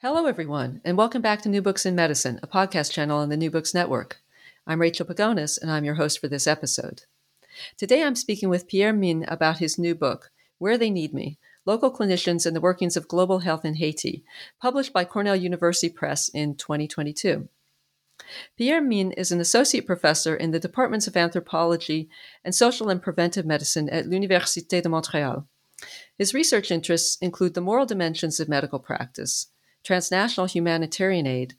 Hello, everyone, and welcome back to New Books in Medicine, a podcast channel on the New Books Network. I'm Rachel Pagones, and I'm your host for this episode. Today, I'm speaking with Pierre Minn about his new book, Where They Need Me Local Clinicians and the Workings of Global Health in Haiti, published by Cornell University Press in 2022. Pierre Minn is an associate professor in the departments of anthropology and social and preventive medicine at l'Université de Montréal. His research interests include the moral dimensions of medical practice, transnational humanitarian aid,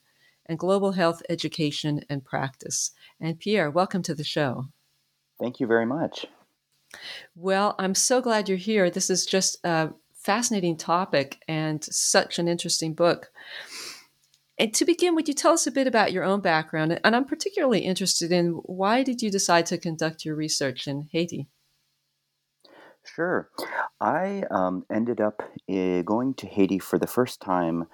and global health education and practice. And Pierre, welcome to the show. Thank you very much. Well, I'm so glad you're here. This is just a fascinating topic and such an interesting book. And to begin, would you tell us a bit about your own background? And I'm particularly interested in why did you decide to conduct your research in Haiti? Sure. I um, ended up uh, going to Haiti for the first time,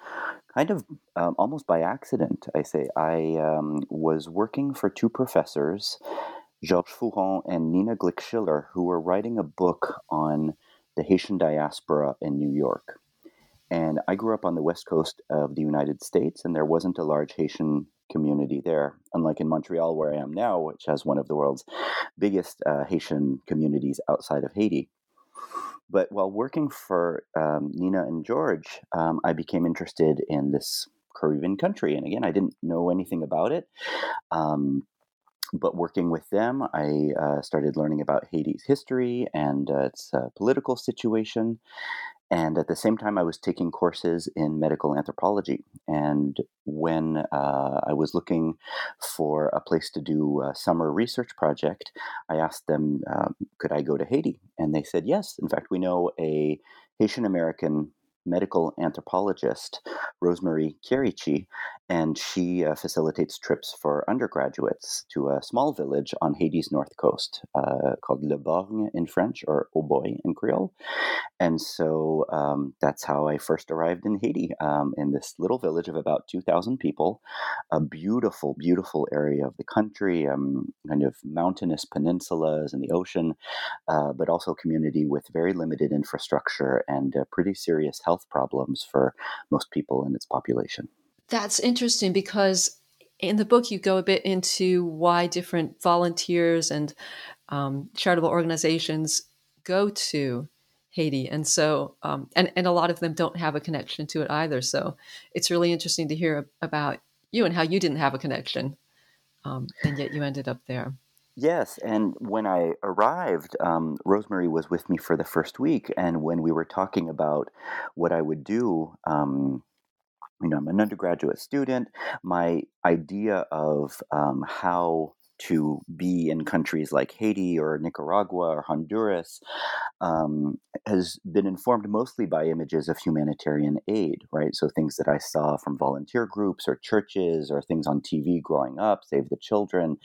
kind of um, almost by accident, I say. I um, was working for two professors, Georges Fouron and Nina Glick-Schiller, who were writing a book on the Haitian diaspora in New York. And I grew up on the west coast of the United States, and there wasn't a large Haitian community there, unlike in Montreal, where I am now, which has one of the world's biggest uh, Haitian communities outside of Haiti. But while working for um, Nina and George, um, I became interested in this Caribbean country. And again, I didn't know anything about it. Um, but working with them, I uh, started learning about Haiti's history and uh, its uh, political situation. And at the same time, I was taking courses in medical anthropology. And when uh, I was looking for a place to do a summer research project, I asked them, um, could I go to Haiti? And they said yes. In fact, we know a Haitian American medical anthropologist, Rose-Marie Chierici, and she uh, facilitates trips for undergraduates to a small village on Haiti's north coast uh, called Le Borgne in French or Oboy in Creole. And so um, that's how I first arrived in Haiti, um, in this little village of about 2,000 people, a beautiful, beautiful area of the country, um, kind of mountainous peninsulas and the ocean, uh, but also a community with very limited infrastructure and pretty serious health problems for most people in its population. That's interesting because in the book you go a bit into why different volunteers and um, charitable organizations go to Haiti, and so um, and and a lot of them don't have a connection to it either. So it's really interesting to hear about you and how you didn't have a connection, um, and yet you ended up there. Yes, and when I arrived, um, Rose-Marie was with me for the first week, and when we were talking about what I would do, um, you know, I'm an undergraduate student. My idea of um, how to be in countries like Haiti or Nicaragua or Honduras um, has been informed mostly by images of humanitarian aid, right? So things that I saw from volunteer groups or churches or things on TV growing up, Save the Children,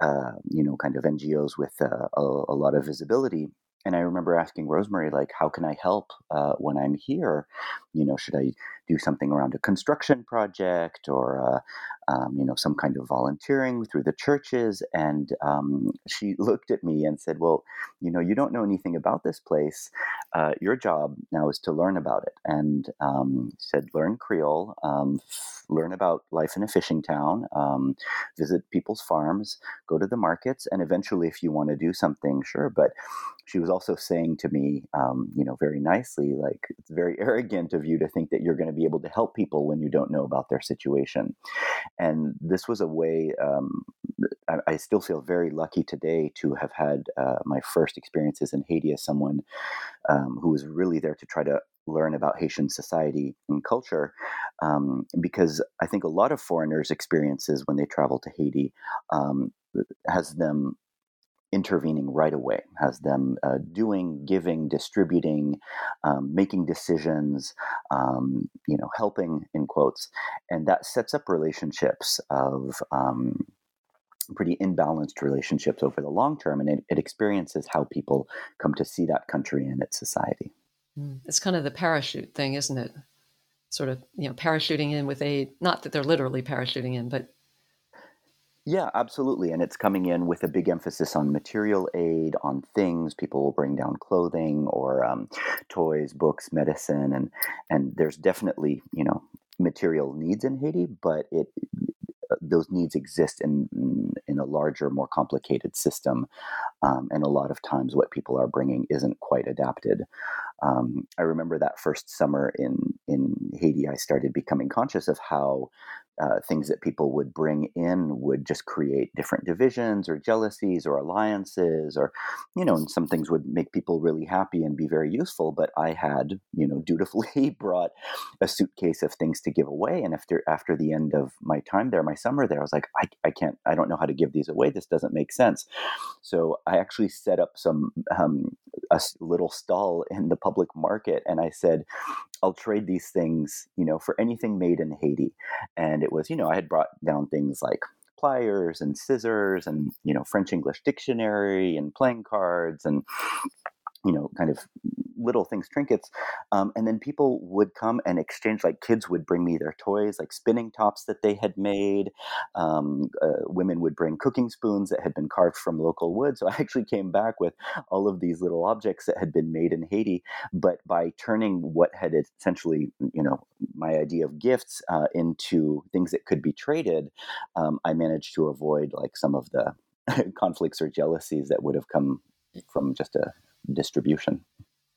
uh, you know, kind of NGOs with uh, a, a lot of visibility and I remember asking Rose-Marie, like, how can I help uh, when I'm here? You know, should I do something around a construction project or, uh, um, you know, some kind of volunteering through the churches. And um, she looked at me and said, Well, you know, you don't know anything about this place. Uh, your job now is to learn about it. And um, said, Learn Creole, um, f- learn about life in a fishing town, um, visit people's farms, go to the markets, and eventually, if you want to do something, sure. But she was also saying to me, um, you know, very nicely, like, it's very arrogant of you to think that you're going to be able to help people when you don't know about their situation. And this was a way, um, I, I, still feel very lucky today to have had uh, my first experiences in Haiti as someone um, who was really there to try to learn about Haitian society and culture, um, because I think a lot of foreigners' experiences when they travel to Haiti um, has them intervening right away, has them uh, doing, giving, distributing, um, making decisions, um, you know, helping in quotes, and that sets up relationships of um, pretty imbalanced relationships over the long term, and it, it, experiences how people come to see that country and its society. Mm. It's kind of the parachute thing, isn't it? Sort of, you know, parachuting in with aid. Not that they're literally parachuting in, but yeah, absolutely. And it's coming in with a big emphasis on material aid, on things. People will bring down clothing or um, toys, books, medicine, and and there's definitely you know material needs in Haiti, but it uh, those needs exist in in a larger, more complicated system, um, and a lot of times what people are bringing isn't quite adapted. Um, I remember that first summer in in Haiti, I started becoming conscious of how uh, things that people would bring in would just create different divisions or jealousies or alliances or you know and some things would make people really happy and be very useful but i had you know dutifully brought a suitcase of things to give away and after after the end of my time there my summer there i was like i, I can't i don't know how to give these away this doesn't make sense. So i actually set up some um, a little stall in the public market and i said I'll trade these things, you know, for anything made in Haiti. And it was, you know, I had brought down things like pliers and scissors and, you know, French English dictionary and playing cards and you know, kind of little things, trinkets. Um, and then people would come and exchange, like kids would bring me their toys, like spinning tops that they had made. Um, uh, women would bring cooking spoons that had been carved from local wood. So I actually came back with all of these little objects that had been made in Haiti. But by turning what had essentially, you know, my idea of gifts uh, into things that could be traded, um, I managed to avoid like some of the conflicts or jealousies that would have come from just a distribution.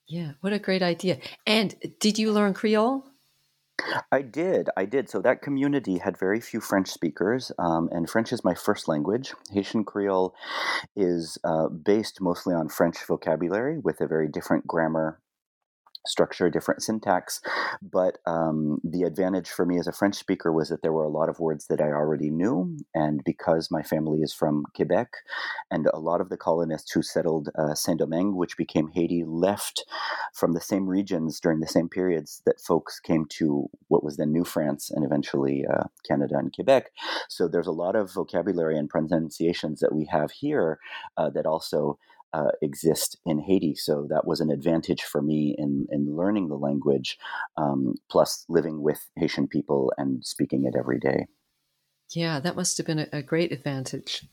Yeah, what a great idea. And did you learn Creole? I did. I did. So that community had very few French speakers, um, and French is my first language. Haitian Creole is uh, based mostly on French vocabulary with a very different grammar structure, different syntax. But um, the advantage for me as a French speaker was that there were a lot of words that I already knew. And because my family is from Quebec, and a lot of the colonists who settled uh, Saint Domingue, which became Haiti, left from the same regions during the same periods that folks came to what was then New France and eventually uh, Canada and Quebec. So there's a lot of vocabulary and pronunciations that we have here uh, that also uh, exist in Haiti. So that was an advantage for me in, in learning the language, um, plus living with Haitian people and speaking it every day. Yeah, that must have been a, a great advantage.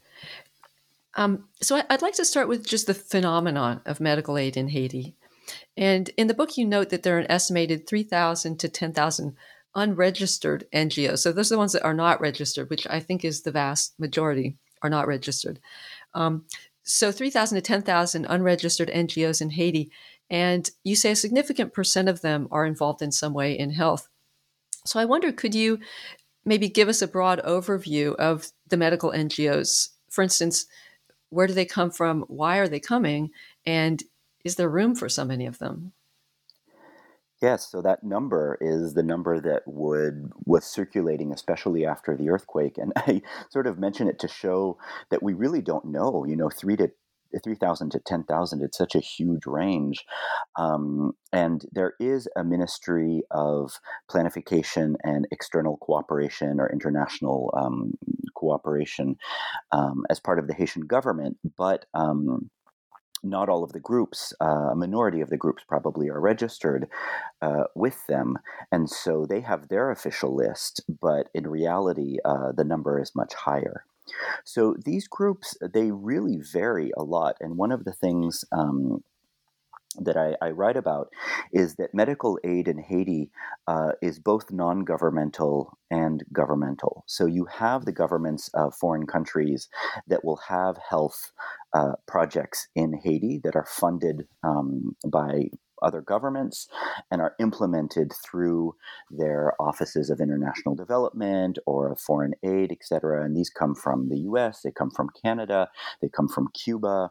Um, so I, I'd like to start with just the phenomenon of medical aid in Haiti. And in the book, you note that there are an estimated 3,000 to 10,000 unregistered NGOs. So those are the ones that are not registered, which I think is the vast majority are not registered. Um, so 3,000 to 10,000 unregistered NGOs in Haiti, and you say a significant percent of them are involved in some way in health. So I wonder, could you maybe give us a broad overview of the medical NGOs? For instance, where do they come from? Why are they coming? And is there room for so many of them? Yes, so that number is the number that would was circulating, especially after the earthquake. And I sort of mention it to show that we really don't know. You know, three to 3,000 to 10,000, it's such a huge range. Um, and there is a ministry of planification and external cooperation or international um, cooperation um, as part of the Haitian government. But um, not all of the groups, uh, a minority of the groups probably are registered uh, with them. And so they have their official list, but in reality, uh, the number is much higher. So these groups, they really vary a lot. And one of the things um, that I, I, write about is that medical aid in Haiti uh, is both non governmental and governmental. So you have the governments of foreign countries that will have health uh, projects in Haiti that are funded um, by other governments and are implemented through their offices of international development or of foreign aid, etc. And these come from the US, they come from Canada, they come from Cuba,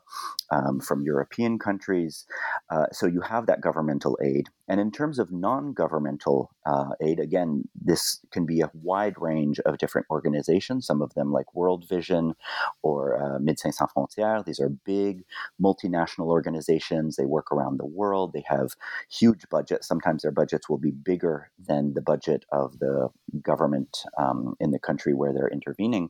um, from European countries. Uh, so you have that governmental aid. And in terms of non governmental uh, aid, again, this can be a wide range of different organizations, some of them like World Vision or uh, Médecins Sans Frontières. These are big multinational organizations. They work around the world. They have huge budgets. Sometimes their budgets will be bigger than the budget of the government um, in the country where they're intervening.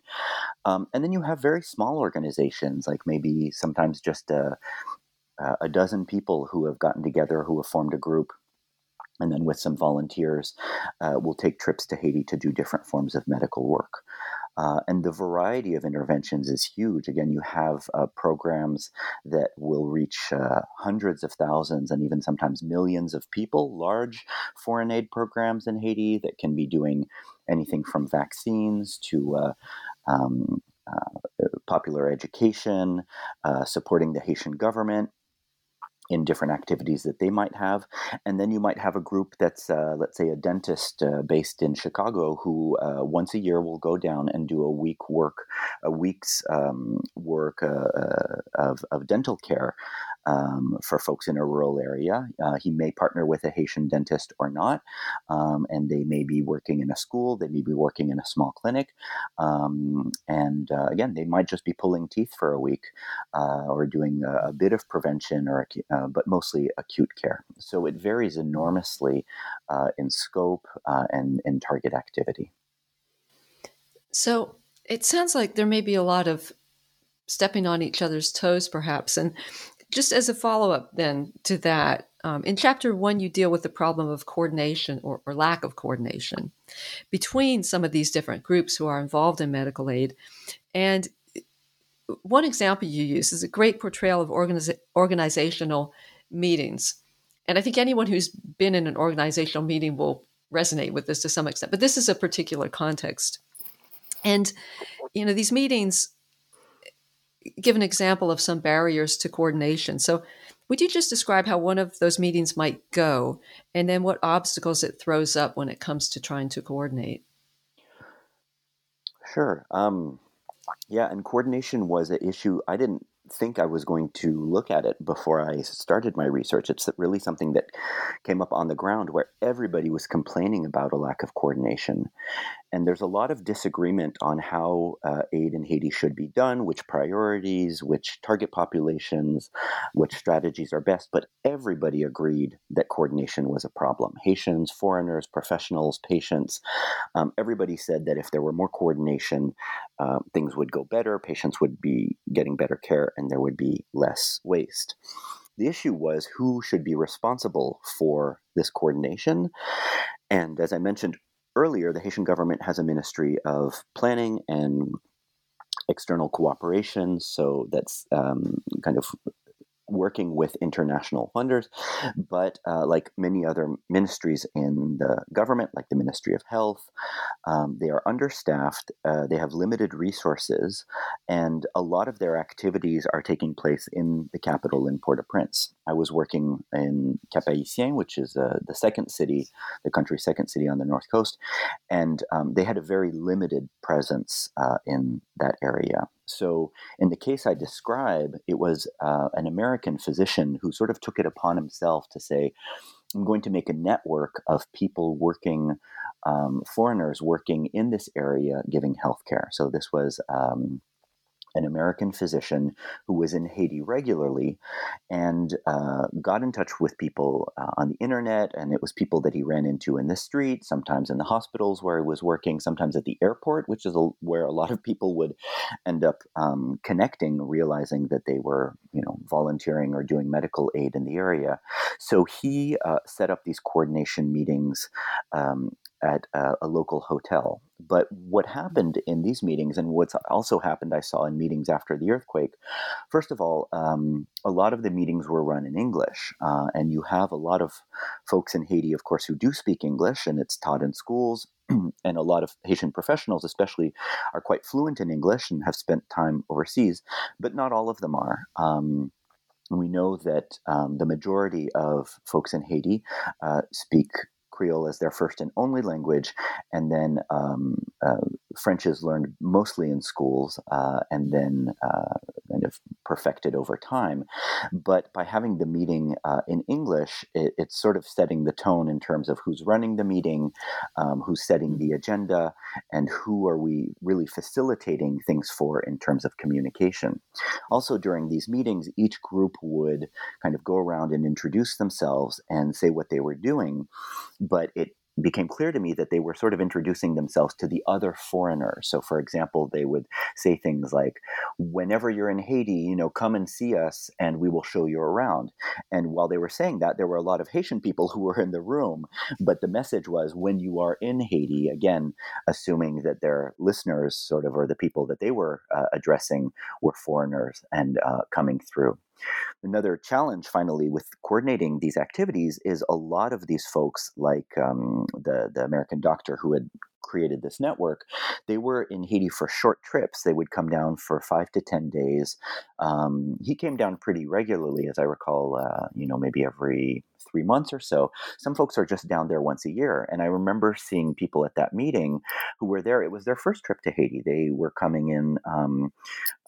Um, and then you have very small organizations, like maybe sometimes just a, a dozen people who have gotten together, who have formed a group and then with some volunteers, uh, we'll take trips to Haiti to do different forms of medical work. Uh, and the variety of interventions is huge. Again, you have uh, programs that will reach uh, hundreds of thousands and even sometimes millions of people, large foreign aid programs in Haiti that can be doing anything from vaccines to uh, um, uh, popular education, uh, supporting the Haitian government in different activities that they might have. And then you might have a group that's, uh, let's say, a dentist uh, based in Chicago who uh, once a year will go down and do a week work, a week's um, work uh, uh, of, of dental care um, for folks in a rural area. Uh, he may partner with a Haitian dentist or not, um, and they may be working in a school, they may be working in a small clinic, um, and uh, again, they might just be pulling teeth for a week uh, or doing a, a, bit of prevention, or uh, but mostly acute care. So it varies enormously uh, in scope uh, and in target activity. So it sounds like there may be a lot of stepping on each other's toes, perhaps. And just as a follow up then to that, um, in chapter one, you deal with the problem of coordination or, or, lack of coordination between some of these different groups who are involved in medical aid. And one example you use is a great portrayal of organiz- organizational meetings. And I think anyone who's been in an organizational meeting will resonate with this to some extent, but this is a particular context. And, you know, these meetings give an example of some barriers to coordination. So, would you just describe how one of those meetings might go and then what obstacles it throws up when it comes to trying to coordinate? Sure. Um, yeah, and coordination was an issue I didn't think I was going to look at it before I started my research. It's really something that came up on the ground where everybody was complaining about a lack of coordination. And there's a lot of disagreement on how uh, aid in Haiti should be done, which priorities, which target populations, which strategies are best. But everybody agreed that coordination was a problem. Haitians, foreigners, professionals, patients, um, everybody said that if there were more coordination, uh, things would go better, patients would be getting better care, and there would be less waste. The issue was who should be responsible for this coordination. And as I mentioned earlier, the Haitian government has a ministry of planning and external cooperation. So that's um, kind of working with international funders, but uh, like many other ministries in the government, like the Ministry of Health, um, they are understaffed, uh, they have limited resources, and a lot of their activities are taking place in the capital in Port au Prince. I was working in Cap Haïtien, which is uh, the second city, the country's second city on the north coast, and um, they had a very limited presence uh, in that area. So, in the case I describe, it was uh, an American physician who sort of took it upon himself to say, I'm going to make a network of people working, um, foreigners working in this area giving healthcare. So, this was um, an American physician who was in Haiti regularly and uh, got in touch with people uh, on the internet. And it was people that he ran into in the street, sometimes in the hospitals where he was working, sometimes at the airport, which is a, where a lot of people would end up um, connecting, realizing that they were, you know, volunteering or doing medical aid in the area. So he uh, set up these coordination meetings um, at a, a, local hotel. But what happened in these meetings, and what's also happened, I saw in meetings after the earthquake, first of all, um, a lot of the meetings were run in English. Uh, and you have a lot of folks in Haiti, of course, who do speak English, and it's taught in schools. and a lot of Haitian professionals, especially, are quite fluent in English and have spent time overseas, but not all of them are. Um, we know that um, the majority of folks in Haiti uh, speak Creole as their first and only language, and then um, uh, French is learned mostly in schools, uh, and then uh, kind of perfected over time. But by having the meeting uh, in English, it, it's sort of setting the tone in terms of who's running the meeting, um, who's setting the agenda, and who are we really facilitating things for in terms of communication. Also, during these meetings, each group would kind of go around and introduce themselves and say what they were doing but it became clear to me that they were sort of introducing themselves to the other foreigners. So, for example, they would say things like, Whenever you're in Haiti, you know, come and see us and we will show you around. And while they were saying that, there were a lot of Haitian people who were in the room. But the message was, When you are in Haiti, again, assuming that their listeners, sort of, or the people that they were uh, addressing, were foreigners and uh, coming through. Another challenge, finally, with coordinating these activities is a lot of these folks, like um, the the American doctor who had created this network, they were in Haiti for short trips. They would come down for five to ten days. Um, he came down pretty regularly, as I recall. Uh, you know, maybe every three months or so. Some folks are just down there once a year. And I remember seeing people at that meeting who were there. It was their first trip to Haiti. They were coming in um,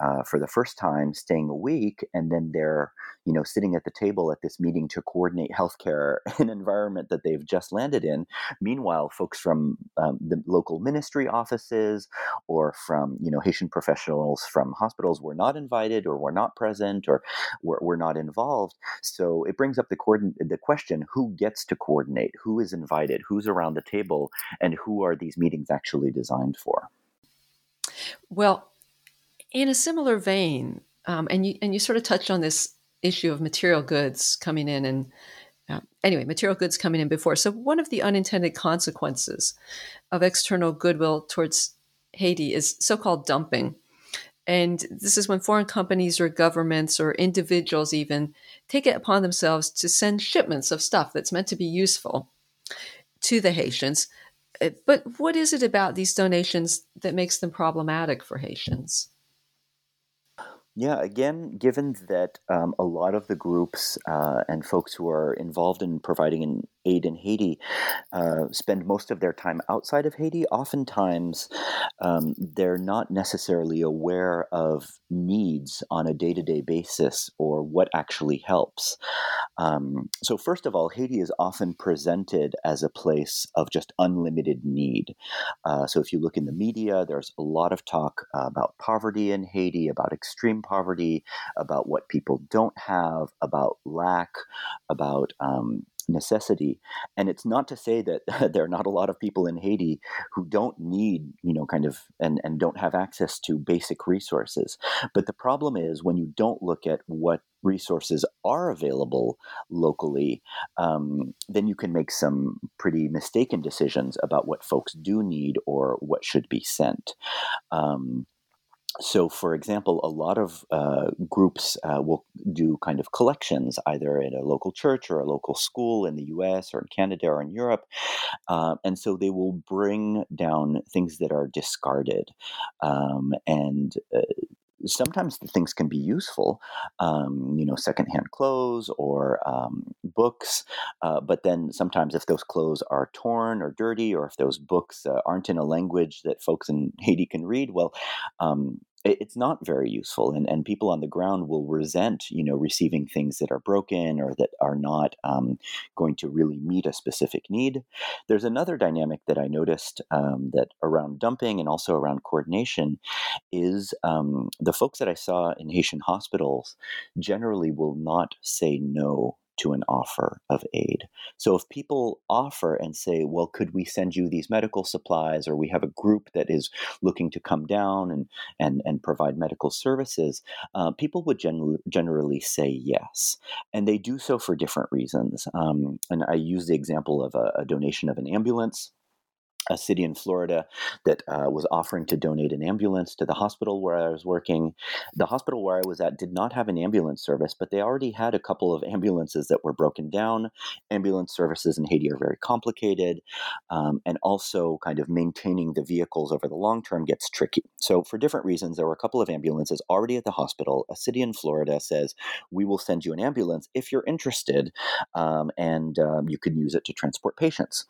uh, for the first time, staying a week, and then they're, you know, sitting at the table at this meeting to coordinate healthcare in an environment that they've just landed in. Meanwhile, folks from um, the local ministry offices or from, you know, Haitian professionals from hospitals were not invited or were not present or were, were not involved. So it brings up the, coordin- the question who gets to coordinate, who is invited, who's around the table, and who are these meetings actually designed for? Well, in a similar vein, um, and you and you sort of touched on this issue of material goods coming in and uh, anyway, material goods coming in before. So one of the unintended consequences of external goodwill towards Haiti is so-called dumping. And this is when foreign companies or governments or individuals even take it upon themselves to send shipments of stuff that's meant to be useful to the Haitians. Uh, but what is it about these donations that makes them problematic for Haitians? Yeah, again, given that um, a lot of the groups uh, and folks who are involved in providing an aid in Haiti uh, spend most of their time outside of Haiti, oftentimes um, they're not necessarily aware of needs on a day to day basis or what actually helps. Um, so, first of all, Haiti is often presented as a place of just unlimited need. Uh, so, if you look in the media, there's a lot of talk about poverty in Haiti, about extreme poverty, about what people don't have, about lack, about um, necessity. And it's not to say that there are not a lot of people in Haiti who don't need, you know, kind of and, and don't have access to basic resources. But the problem is when you don't look at what resources are available locally, um, then you can make some pretty mistaken decisions about what folks do need or what should be sent. Um, so, for example, a lot of uh, groups uh, will do kind of collections either at a local church or a local school in the US or in Canada or in Europe. Uh, and so they will bring down things that are discarded. Um, and uh, sometimes the things can be useful, um, you know, secondhand clothes or um, books. Uh, but then sometimes, if those clothes are torn or dirty, or if those books uh, aren't in a language that folks in Haiti can read, well, um, it's not very useful and, and people on the ground will resent you know receiving things that are broken or that are not um, going to really meet a specific need. There's another dynamic that i noticed um, that around dumping and also around coordination is um, the folks that i saw in haitian hospitals generally will not say no to an offer of aid. So if people offer and say, well, could we send you these medical supplies, or we have a group that is looking to come down and, and, and provide medical services, uh, people would gen- generally say yes. And they do so for different reasons. Um, and I use the example of a, a donation of an ambulance a city in Florida that uh, was offering to donate an ambulance to the hospital where I was working. The hospital where I was at did not have an ambulance service, but they already had a couple of ambulances that were broken down. Ambulance services in Haiti are very complicated, um, and also kind of maintaining the vehicles over the long term gets tricky. So, for different reasons, there were a couple of ambulances already at the hospital. A city in Florida says, We will send you an ambulance if you're interested, um, and um, you can use it to transport patients.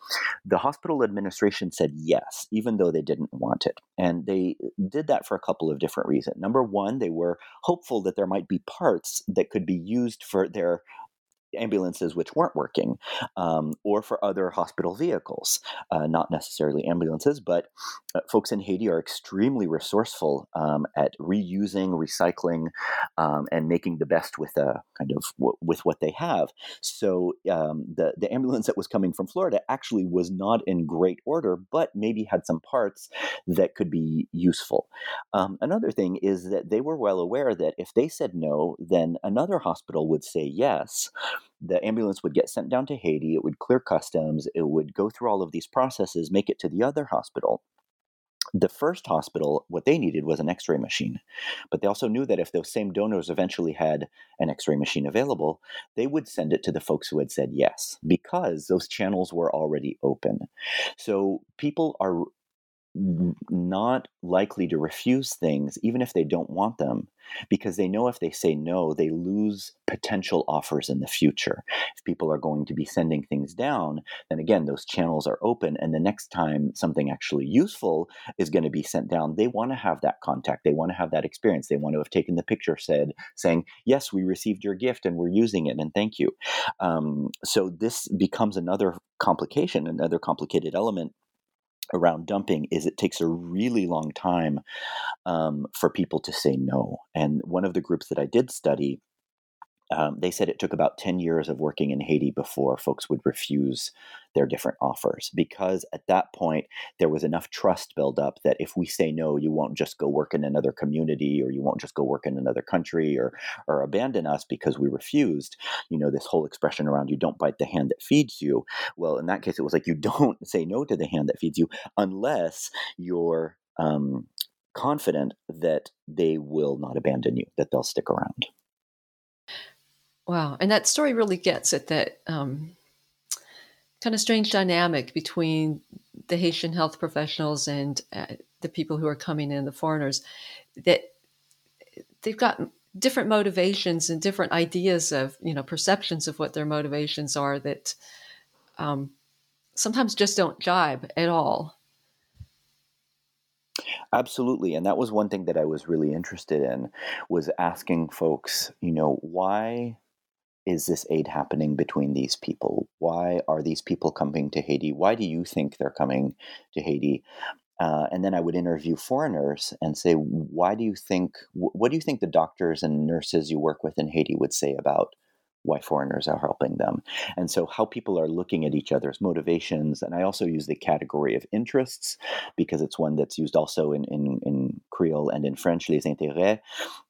The hospital administration said yes, even though they didn't want it. And they uh, did that for a couple of different reasons. Number one, they were hopeful that there might be parts that could be used for their ambulances which weren't working, um, or for other hospital vehicles. Uh, not necessarily ambulances, but uh, folks in Haiti are extremely resourceful um, at reusing, recycling, um, and making the best with a uh, kind of w- with what they have. So um, the the ambulance that was coming from Florida actually was not in great order, but maybe had some parts that could be useful. Um, another thing is that they were well aware that if they said no, then another hospital would say yes the ambulance would get sent down to Haiti, it would clear customs, it would go through all of these processes, make it to the other hospital. The first hospital, what they needed was an x ray machine. But they also knew that if those same donors eventually had an x ray machine available, they would send it to the folks who had said yes, because those channels were already open. So people are not likely to refuse things even if they don't want them because they know if they say no they lose potential offers in the future. If people are going to be sending things down then again those channels are open and the next time something actually useful is going to be sent down they want to have that contact they want to have that experience they want to have taken the picture said saying yes we received your gift and we're using it and thank you. Um, so this becomes another complication another complicated element around dumping is it takes a really long time um, for people to say no. And one of the groups that I did study um, they said it took about 10 years of working in Haiti before folks would refuse their different offers because at that point there was enough trust built up that if we say no, you won't just go work in another community or you won't just go work in another country or, or abandon us because we refused. You know, this whole expression around you don't bite the hand that feeds you. Well, in that case, it was like you don't say no to the hand that feeds you unless you're um, confident that they will not abandon you, that they'll stick around. Wow. And that story really gets at that um, kind of strange dynamic between the Haitian health professionals and uh, the people who are coming in, the foreigners, that they've got different motivations and different ideas of, you know, perceptions of what their motivations are that um, sometimes just don't jibe at all. Absolutely, and that was one thing that I was really interested in was asking folks, you know, why is this aid happening between these people? Why are these people coming to Haiti? Why do you think they're coming to Haiti? Uh, and then I would interview foreigners and say, why do you think, what do you think the doctors and nurses you work with in Haiti would say about why foreigners are helping them. And so, how people are looking at each other's motivations. And I also use the category of interests because it's one that's used also in, in, in Creole and in French, les intérêts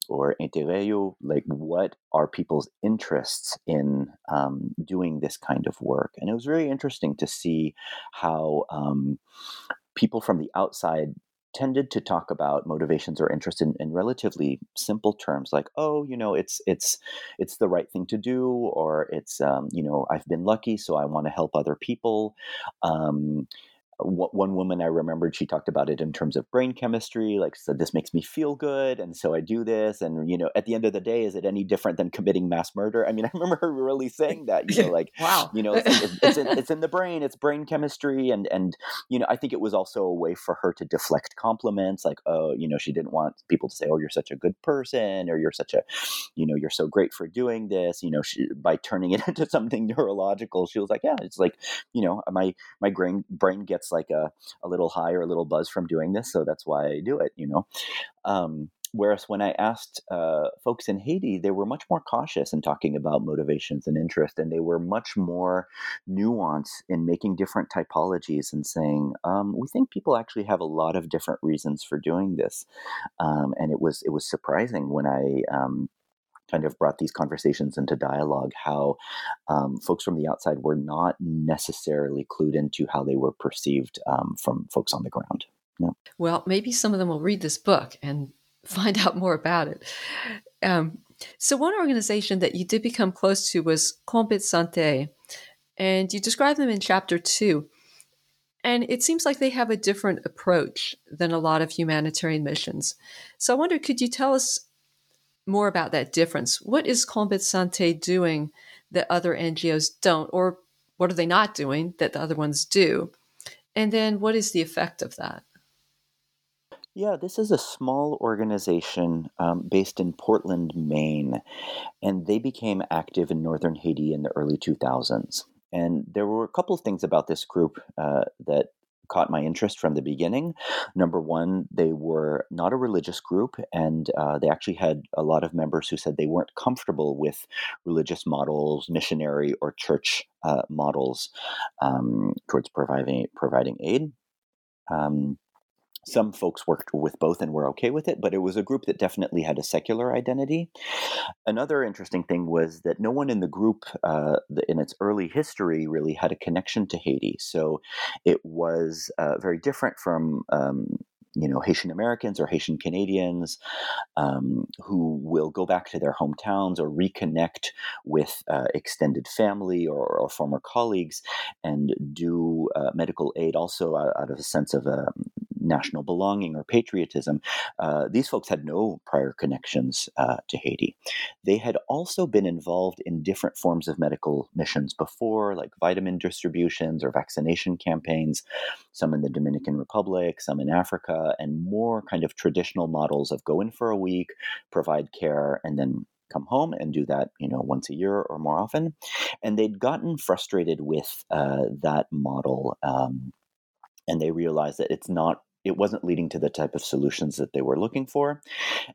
or intérêts, like what are people's interests in um, doing this kind of work. And it was really interesting to see how. Um, people from the outside tended to talk about motivations or interest in, in, relatively simple terms like oh you know it's it's it's the right thing to do or it's um, you know i've been lucky so i want to help other people um, one woman I remembered, she talked about it in terms of brain chemistry, like said, this makes me feel good. And so I do this. And, you know, at the end of the day, is it any different than committing mass murder? I mean, I remember her really saying that, you know, like, wow, you know, it's, it's, in, it's in the brain, it's brain chemistry. And, and, you know, I think it was also a way for her to deflect compliments like, oh, you know, she didn't want people to say, oh, you're such a good person or you're such a, you know, you're so great for doing this, you know, she, by turning it into something neurological, she was like, yeah, it's like, you know, my, my brain, brain gets like a, a little high or a little buzz from doing this. So that's why I do it, you know. Um, whereas when I asked uh, folks in Haiti, they were much more cautious in talking about motivations and interest, and they were much more nuanced in making different typologies and saying, um, "We think people actually have a lot of different reasons for doing this." Um, and it was it was surprising when I um, kind of brought these conversations into dialogue how um, folks from the outside were not necessarily clued into how they were perceived um, from folks on the ground. Yeah. Well, maybe some of them will read this book and find out more about it. Um, so, one organization that you did become close to was Konbit Sante, and you describe them in chapter two. And it seems like they have a different approach than a lot of humanitarian missions. So, I wonder, could you tell us more about that difference. What is Konbit Sante doing that other NGOs don't, or what are they not doing that the other ones do? And then what is the effect of that? Yeah, this is a small organization um, based in Portland, Maine, and they became active in northern Haiti in the early 2000s. And there were a couple of things about this group uh, that caught my interest from the beginning. Number one, they were not a religious group, and uh, they actually had a lot of members who said they weren't comfortable with religious models, missionary or church uh, models um, towards providing providing aid. Um, some folks worked with both and were okay with it, but it was a group that definitely had a secular identity. Another interesting thing was that no one in the group, uh, in its early history, really had a connection to Haiti. So it was uh, very different from um, you know Haitian Americans or Haitian Canadians um, who will go back to their hometowns or reconnect with uh, extended family or, or, former colleagues and do uh, medical aid also out, out, of a sense of um, national belonging or patriotism. Uh, these folks had no prior connections uh, to Haiti. They had also been involved in different forms of medical missions before, like vitamin distributions or vaccination campaigns, some in the Dominican Republic, some in Africa, and more kind of traditional models of go in for a week, provide care, and then come home and do that, you know, once a year or more often. And they'd gotten frustrated with uh, that model. Um, and they realized that it's not it wasn't leading to the type of solutions that they were looking for.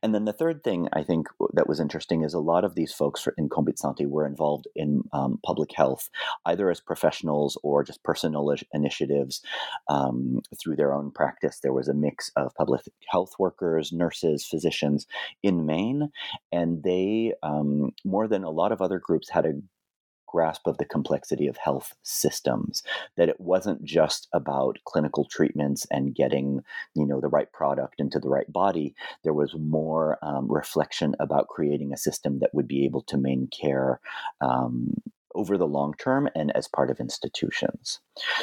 And then the third thing I think that was interesting is a lot of these folks in Konbit Sante were involved in um, public health, either as professionals or just personal initiatives um, through their own practice. There was a mix of public health workers, nurses, physicians in Maine, and they, um, more than a lot of other groups, had a grasp of the complexity of health systems that it wasn't just about clinical treatments and getting you know the right product into the right body. There was more um, reflection about creating a system that would be able to maintain care um, over the long term and as part of institutions.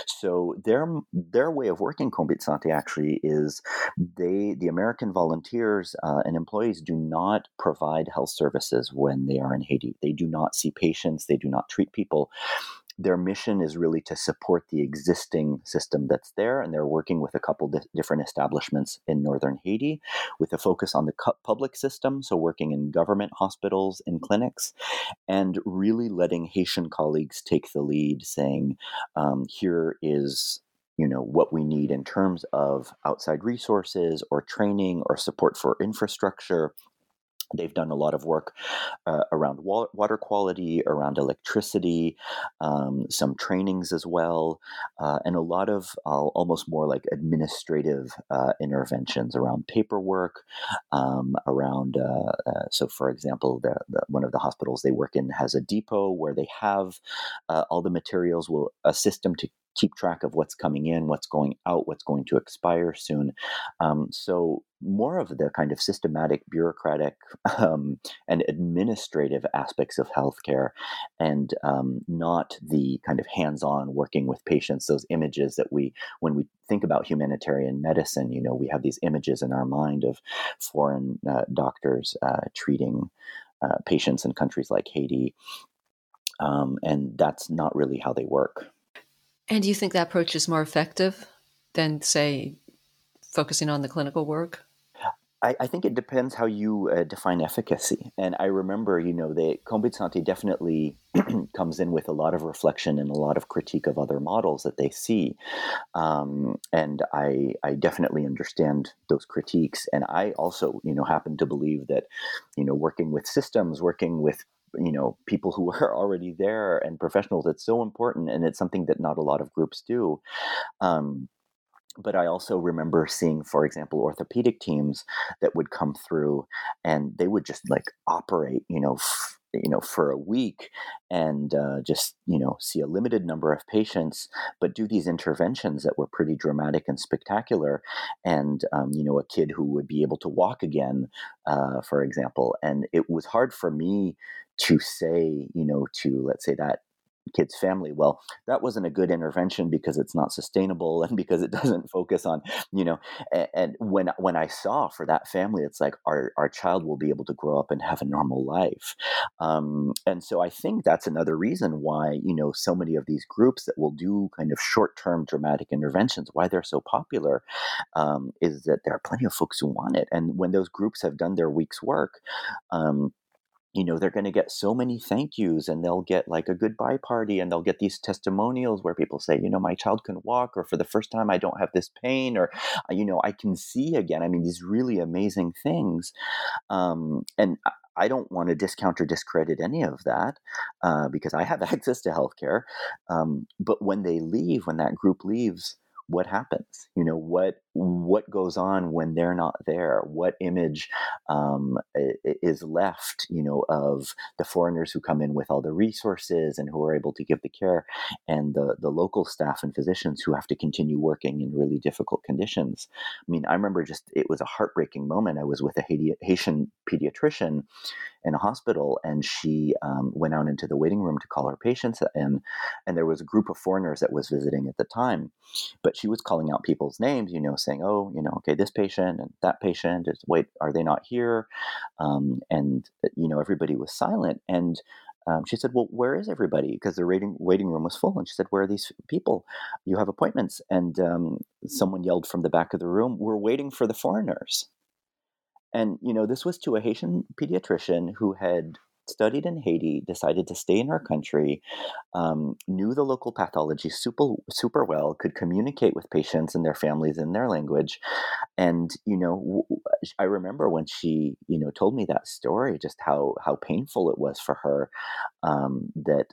So their their way of working Konbit Sante actually is they the American volunteers uh, and employees do not provide health services when they are in Haiti. They do not see patients. They do not treat people their mission is really to support the existing system that's there, and they're working with a couple di- different establishments in northern Haiti with a focus on the cu- public system, so working in government hospitals and clinics, and really letting Haitian colleagues take the lead, saying, um, here is you know what we need in terms of outside resources or training or support for infrastructure They've done a lot of work uh, around water quality, around electricity, um, some trainings as well, uh, and a lot of uh, almost more like administrative uh, interventions around paperwork, um, around. Uh, uh, so, for example, the, the, one of the hospitals they work in has a depot where they have all the materials. Will a system to keep track of what's coming in, what's going out, what's going to expire soon. Um, so, more of the kind of systematic, bureaucratic, um, and administrative aspects of healthcare, and um, not the kind of hands on working with patients, those images that we, when we think about humanitarian medicine, you know, we have these images in our mind of foreign uh, doctors uh, treating. Uh, patients in countries like Haiti, um, and that's not really how they work. And do you think that approach is more effective than, say, focusing on the clinical work? I, I think it depends how you uh, define efficacy. And I remember, you know, the Konbit Sante definitely comes in with a lot of reflection and a lot of critique of other models that they see. Um, and I, I definitely understand those critiques. And I also, you know, happen to believe that, you know, working with systems, working with you know people who are already there and professionals it's so important and it's something that not a lot of groups do. Um, but I also remember seeing, for example, orthopedic teams that would come through and they would just like operate, you know, f- you know, for a week and uh, just, you know, see a limited number of patients, but do these interventions that were pretty dramatic and spectacular. And, um, you know, a kid who would be able to walk again, uh, for example. And it was hard for me to say, you know, to let's say that kid's family well that wasn't a good intervention because it's not sustainable and because it doesn't focus on you know and, when when i saw for that family it's like our our child will be able to grow up and have a normal life. Um, and so i think that's another reason why you know so many of these groups that will do kind of short-term dramatic interventions why they're so popular um, is that there are plenty of folks who want it. And when those groups have done their week's work um, you know they're going to get so many thank yous and they'll get like a goodbye party and they'll get these testimonials where people say you know my child can walk or for the first time i don't have this pain or uh, you know i can see again i mean these really amazing things um, and I don't want to discount or discredit any of that uh, because I have access to healthcare. Um, but when they leave, when that group leaves, what happens you know what what goes on when they're not there what image um, is left you know of the foreigners who come in with all the resources and who are able to give the care and the the local staff and physicians who have to continue working in really difficult conditions. I mean i remember just it was a heartbreaking moment. I was with a haitian pediatrician in a hospital, and she um, went out into the waiting room to call her patients, and and there was a group of foreigners that was visiting at the time, but she was calling out people's names, you know, saying, oh, you know, okay, this patient and that patient is wait, are they not here? Um, and uh, you know, everybody was silent, and um, she said, "Well, where is everybody?" Because the waiting waiting room was full, and she said, "Where are these people? You have appointments." And um, someone yelled from the back of the room, "We're waiting for the foreigners." And, you know, this was to a Haitian pediatrician who had studied in Haiti, decided to stay in our country, um, knew the local pathology super, super well, could communicate with patients and their families in their language. And, you know, I remember when she, you know, told me that story, just how, how painful it was for her um, that,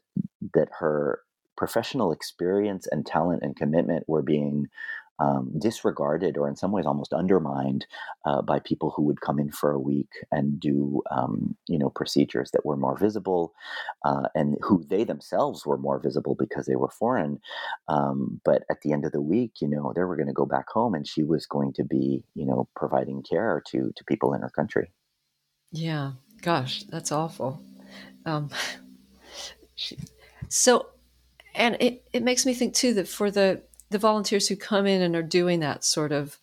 that her professional experience and talent and commitment were being um, disregarded or in some ways almost undermined uh, by people who would come in for a week and do um, you know procedures that were more visible uh, and who they themselves were more visible because they were foreign um, but at the end of the week you know they were going to go back home and she was going to be you know providing care to to people in her country. Yeah. Gosh that's awful. Um, so and it, it makes me think too that for the the volunteers who come in and are doing that sort of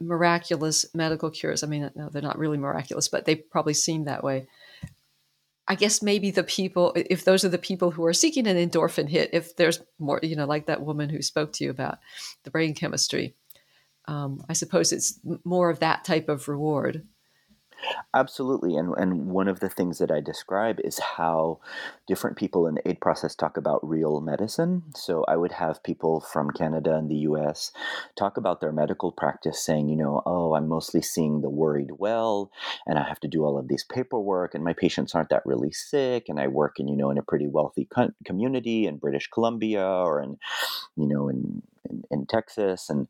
miraculous medical cures. I mean, no, they're not really miraculous, but they probably seem that way. I guess maybe the people, if those are the people who are seeking an endorphin hit, if there's more, you know, like that woman who spoke to you about the brain chemistry, um, I suppose it's more of that type of reward. Absolutely. And, and one of the things that I describe is how different people in the aid process talk about real medicine. So I would have people from Canada and the US talk about their medical practice, saying, you know, oh, I'm mostly seeing the worried well, and I have to do all of these paperwork, and my patients aren't that really sick, and I work in, you know, in a pretty wealthy co- community in British Columbia or in, you know, in in, in Texas. And,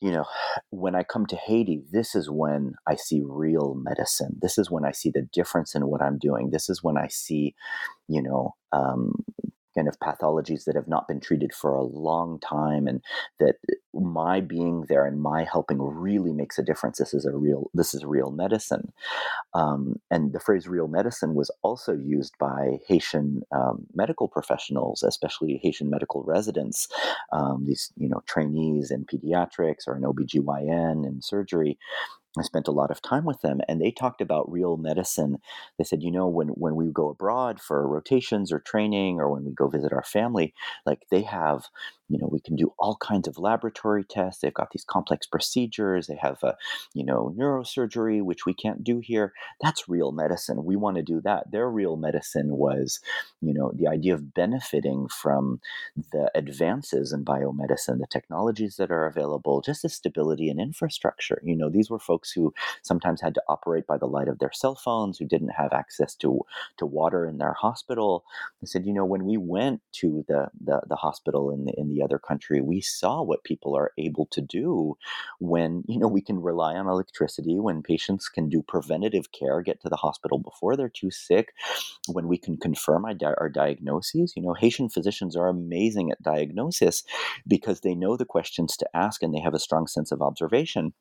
you know, when I come to Haiti, this is when I see real medicine. This is when I see the difference in what I'm doing. This is when I see, you know, um, kind of pathologies that have not been treated for a long time and that my being there and my helping really makes a difference. This is a real this is real medicine. Um, and the phrase real medicine was also used by haitian um, medical professionals especially haitian medical residents um, these you know trainees in pediatrics or in obgyn and surgery. I spent a lot of time with them and they talked about real medicine. They said, you know, when, when we go abroad for rotations or training or when we go visit our family, like they have you know we can do all kinds of laboratory tests. They've got these complex procedures. They have a you know neurosurgery which we can't do here. That's real medicine. We want to do that. Their real medicine was you know the idea of benefiting from the advances in biomedicine the technologies that are available just the stability and infrastructure. You know these were folks who sometimes had to operate by the light of their cell phones who didn't have access to to water in their hospital. They said you know when we went to the the, the hospital in the in the other country, we saw what people are able to do when, you know, we can rely on electricity, when patients can do preventative care, get to the hospital before they're too sick, when we can confirm our, our diagnoses. You know, Haitian physicians are amazing at diagnosis because they know the questions to ask and they have a strong sense of observation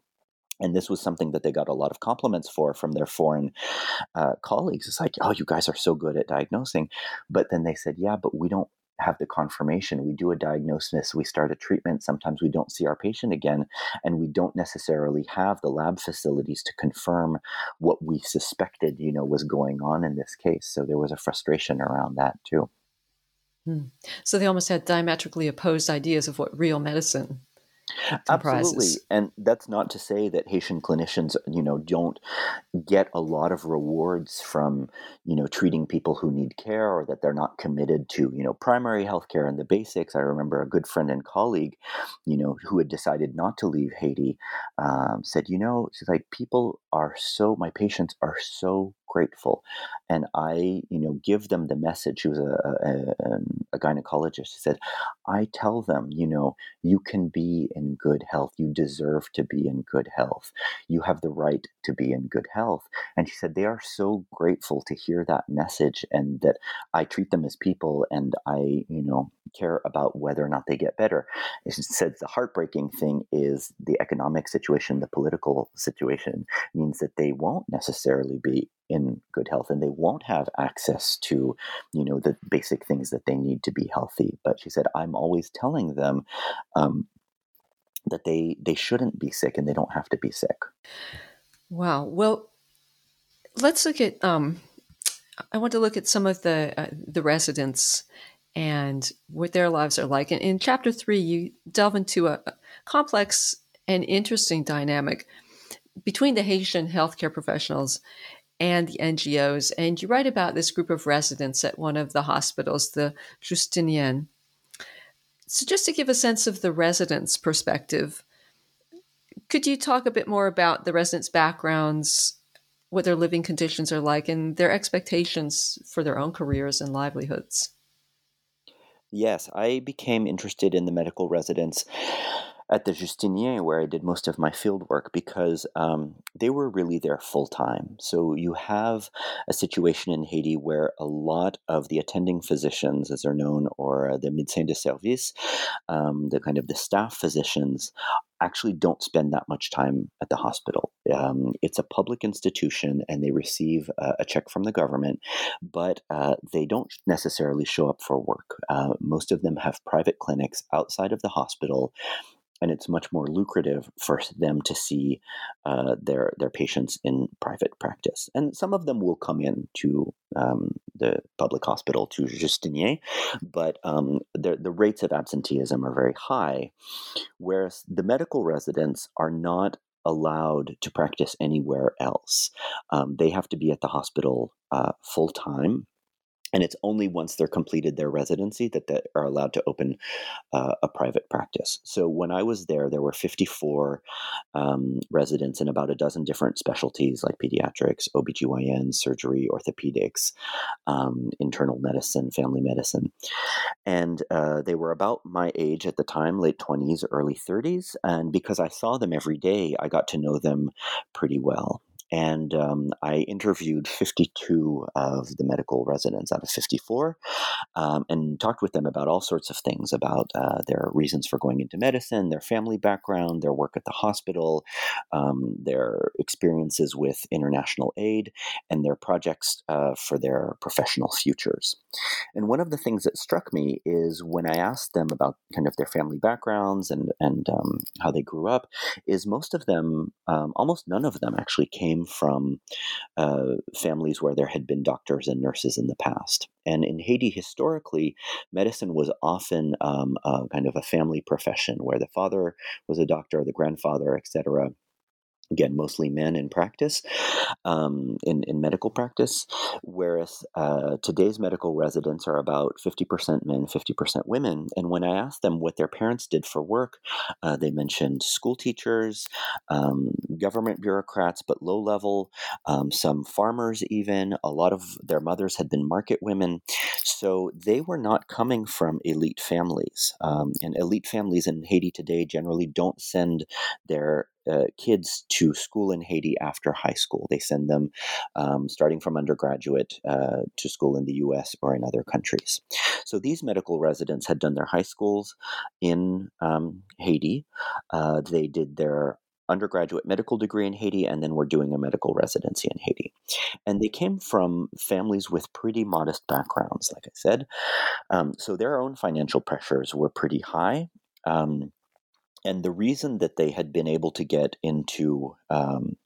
and this was something that they got a lot of compliments for from their foreign uh, colleagues. It's like, oh, you guys are so good at diagnosing. But then they said, yeah, but we don't have the confirmation. We do a diagnosis, we start a treatment. Sometimes we don't see our patient again, and we don't necessarily have the lab facilities to confirm what we suspected, you know, was going on in this case. So there was a frustration around that too. Hmm. So they almost had diametrically opposed ideas of what real medicine Absolutely. And that's not to say that Haitian clinicians, you know, don't get a lot of rewards from, you know, treating people who need care or that they're not committed to, you know, primary health care and the basics. I remember a good friend and colleague, you know, who had decided not to leave Haiti, um, said, you know, she's like, people are so, my patients are so grateful. And I, you know, give them the message. She was a, a, um, a, gynecologist. She said, I tell them, you know, you can be in good health. You deserve to be in good health. You have the right to be in good health. And she said, they are so grateful to hear that message and that I treat them as people and I, you know, care about whether or not they get better. She said the heartbreaking thing is the economic situation, the political situation means that they won't necessarily be in good health and they won't have access to you know the basic things that they need to be healthy. But she said i'm always telling them um, that they they shouldn't be sick and they don't have to be sick. Wow. Well let's look at um, i want to look at some of the uh, the residents and what their lives are like. And in chapter three you delve into a complex and interesting dynamic between the haitian healthcare professionals and the NGOs. And you write about this group of residents at one of the hospitals, the Justinien. So, just to give a sense of the residents' perspective, could you talk a bit more about the residents' backgrounds, what their living conditions are like, and their expectations for their own careers and livelihoods? Yes, I became interested in the medical residents at the Justinien, where I did most of my field work, because um, they were really there full time. So you have a situation in Haiti where a lot of the attending physicians, as they're known, or uh, the médecins de service, um, the kind of the staff physicians, actually don't spend that much time at the hospital. Um, it's a public institution and they receive uh, a check from the government, but uh, they don't necessarily show up for work. Uh, most of them have private clinics outside of the hospital and it's much more lucrative for them to see uh, their their patients in private practice. And some of them will come in to um, the public hospital to Justinien, but um, the the rates of absenteeism are very high, whereas the medical residents are not allowed to practice anywhere else. Um, they have to be at the hospital uh, full time and it's only once they're completed their residency that they are allowed to open uh, a private practice. So when I was there, there were 54 um, residents in about a dozen different specialties like pediatrics, OBGYN, surgery, orthopedics, um, internal medicine, family medicine. And uh, they were about my age at the time, late 20s, early 30s. And because I saw them every day, I got to know them pretty well. And um, I interviewed 52 of the medical residents out of 54 um, and talked with them about all sorts of things about uh, their reasons for going into medicine, their family background, their work at the hospital, um, their experiences with international aid, and their projects uh, for their professional futures. And one of the things that struck me is when I asked them about kind of their family backgrounds and, and um, how they grew up, is most of them, um, almost none of them actually came from uh, families where there had been doctors and nurses in the past. And in Haiti, historically, medicine was often um, kind of a family profession where the father was a doctor, the grandfather, etc again, mostly men in practice, um, in, in medical practice, whereas uh, today's medical residents are about 50% men, 50% women. And when I asked them what their parents did for work, uh, they mentioned school teachers, um, government bureaucrats, but low level, um, some farmers, even. A lot of their mothers had been market women. So they were not coming from elite families. Um, and elite families in Haiti today generally don't send their uh, kids to school in Haiti after high school. They send them um, starting from undergraduate uh, to school in the US or in other countries. So these medical residents had done their high schools in um, Haiti. Uh, they did their undergraduate medical degree in Haiti and then were doing a medical residency in Haiti. And they came from families with pretty modest backgrounds, like I said. Um, so their own financial pressures were pretty high. Um, and the reason that they had been able to get into um,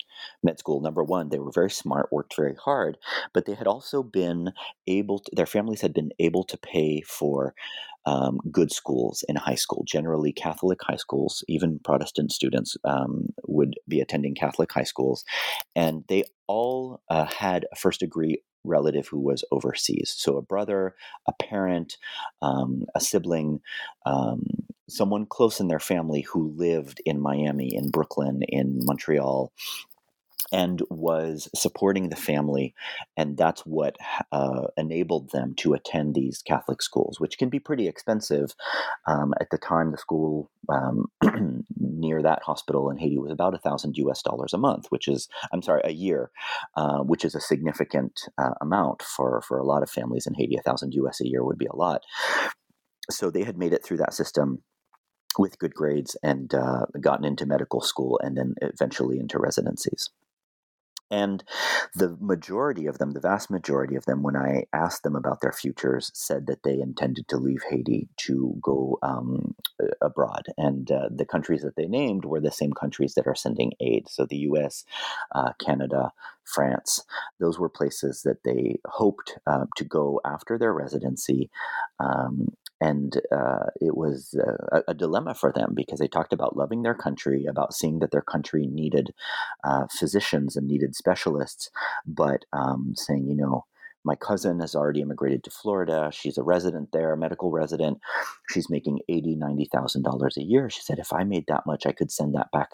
med school, number one, they were very smart, worked very hard, but they had also been able to, their families had been able to pay for um, good schools in high school. Generally, Catholic high schools, even Protestant students um, would be attending Catholic high schools. And they all uh, had a first degree relative who was overseas. So a brother, a parent, um, a sibling, um, someone close in their family who lived in Miami, in Brooklyn, in Montreal, and was supporting the family. And that's what uh, enabled them to attend these Catholic schools, which can be pretty expensive. Um, at the time, the school um, near that hospital in Haiti was about a thousand US dollars a month, which is, I'm sorry, a year, uh, which is a significant uh, amount for, for a lot of families in Haiti. A thousand US a year would be a lot. So they had made it through that system with good grades and uh, gotten into medical school and then eventually into residencies. And the majority of them, the vast majority of them, when I asked them about their futures, said that they intended to leave Haiti to go um, abroad. And uh, the countries that they named were the same countries that are sending aid. So the US, uh, Canada, France, those were places that they hoped uh, to go after their residency. Um, and uh, it was uh, a, a, dilemma for them because they talked about loving their country, about seeing that their country needed uh, physicians and needed specialists, but um, saying, you know, my cousin has already immigrated to Florida. She's a resident there, a medical resident. She's making eighty, ninety thousand dollars a year. She said, if I made that much, I could send that back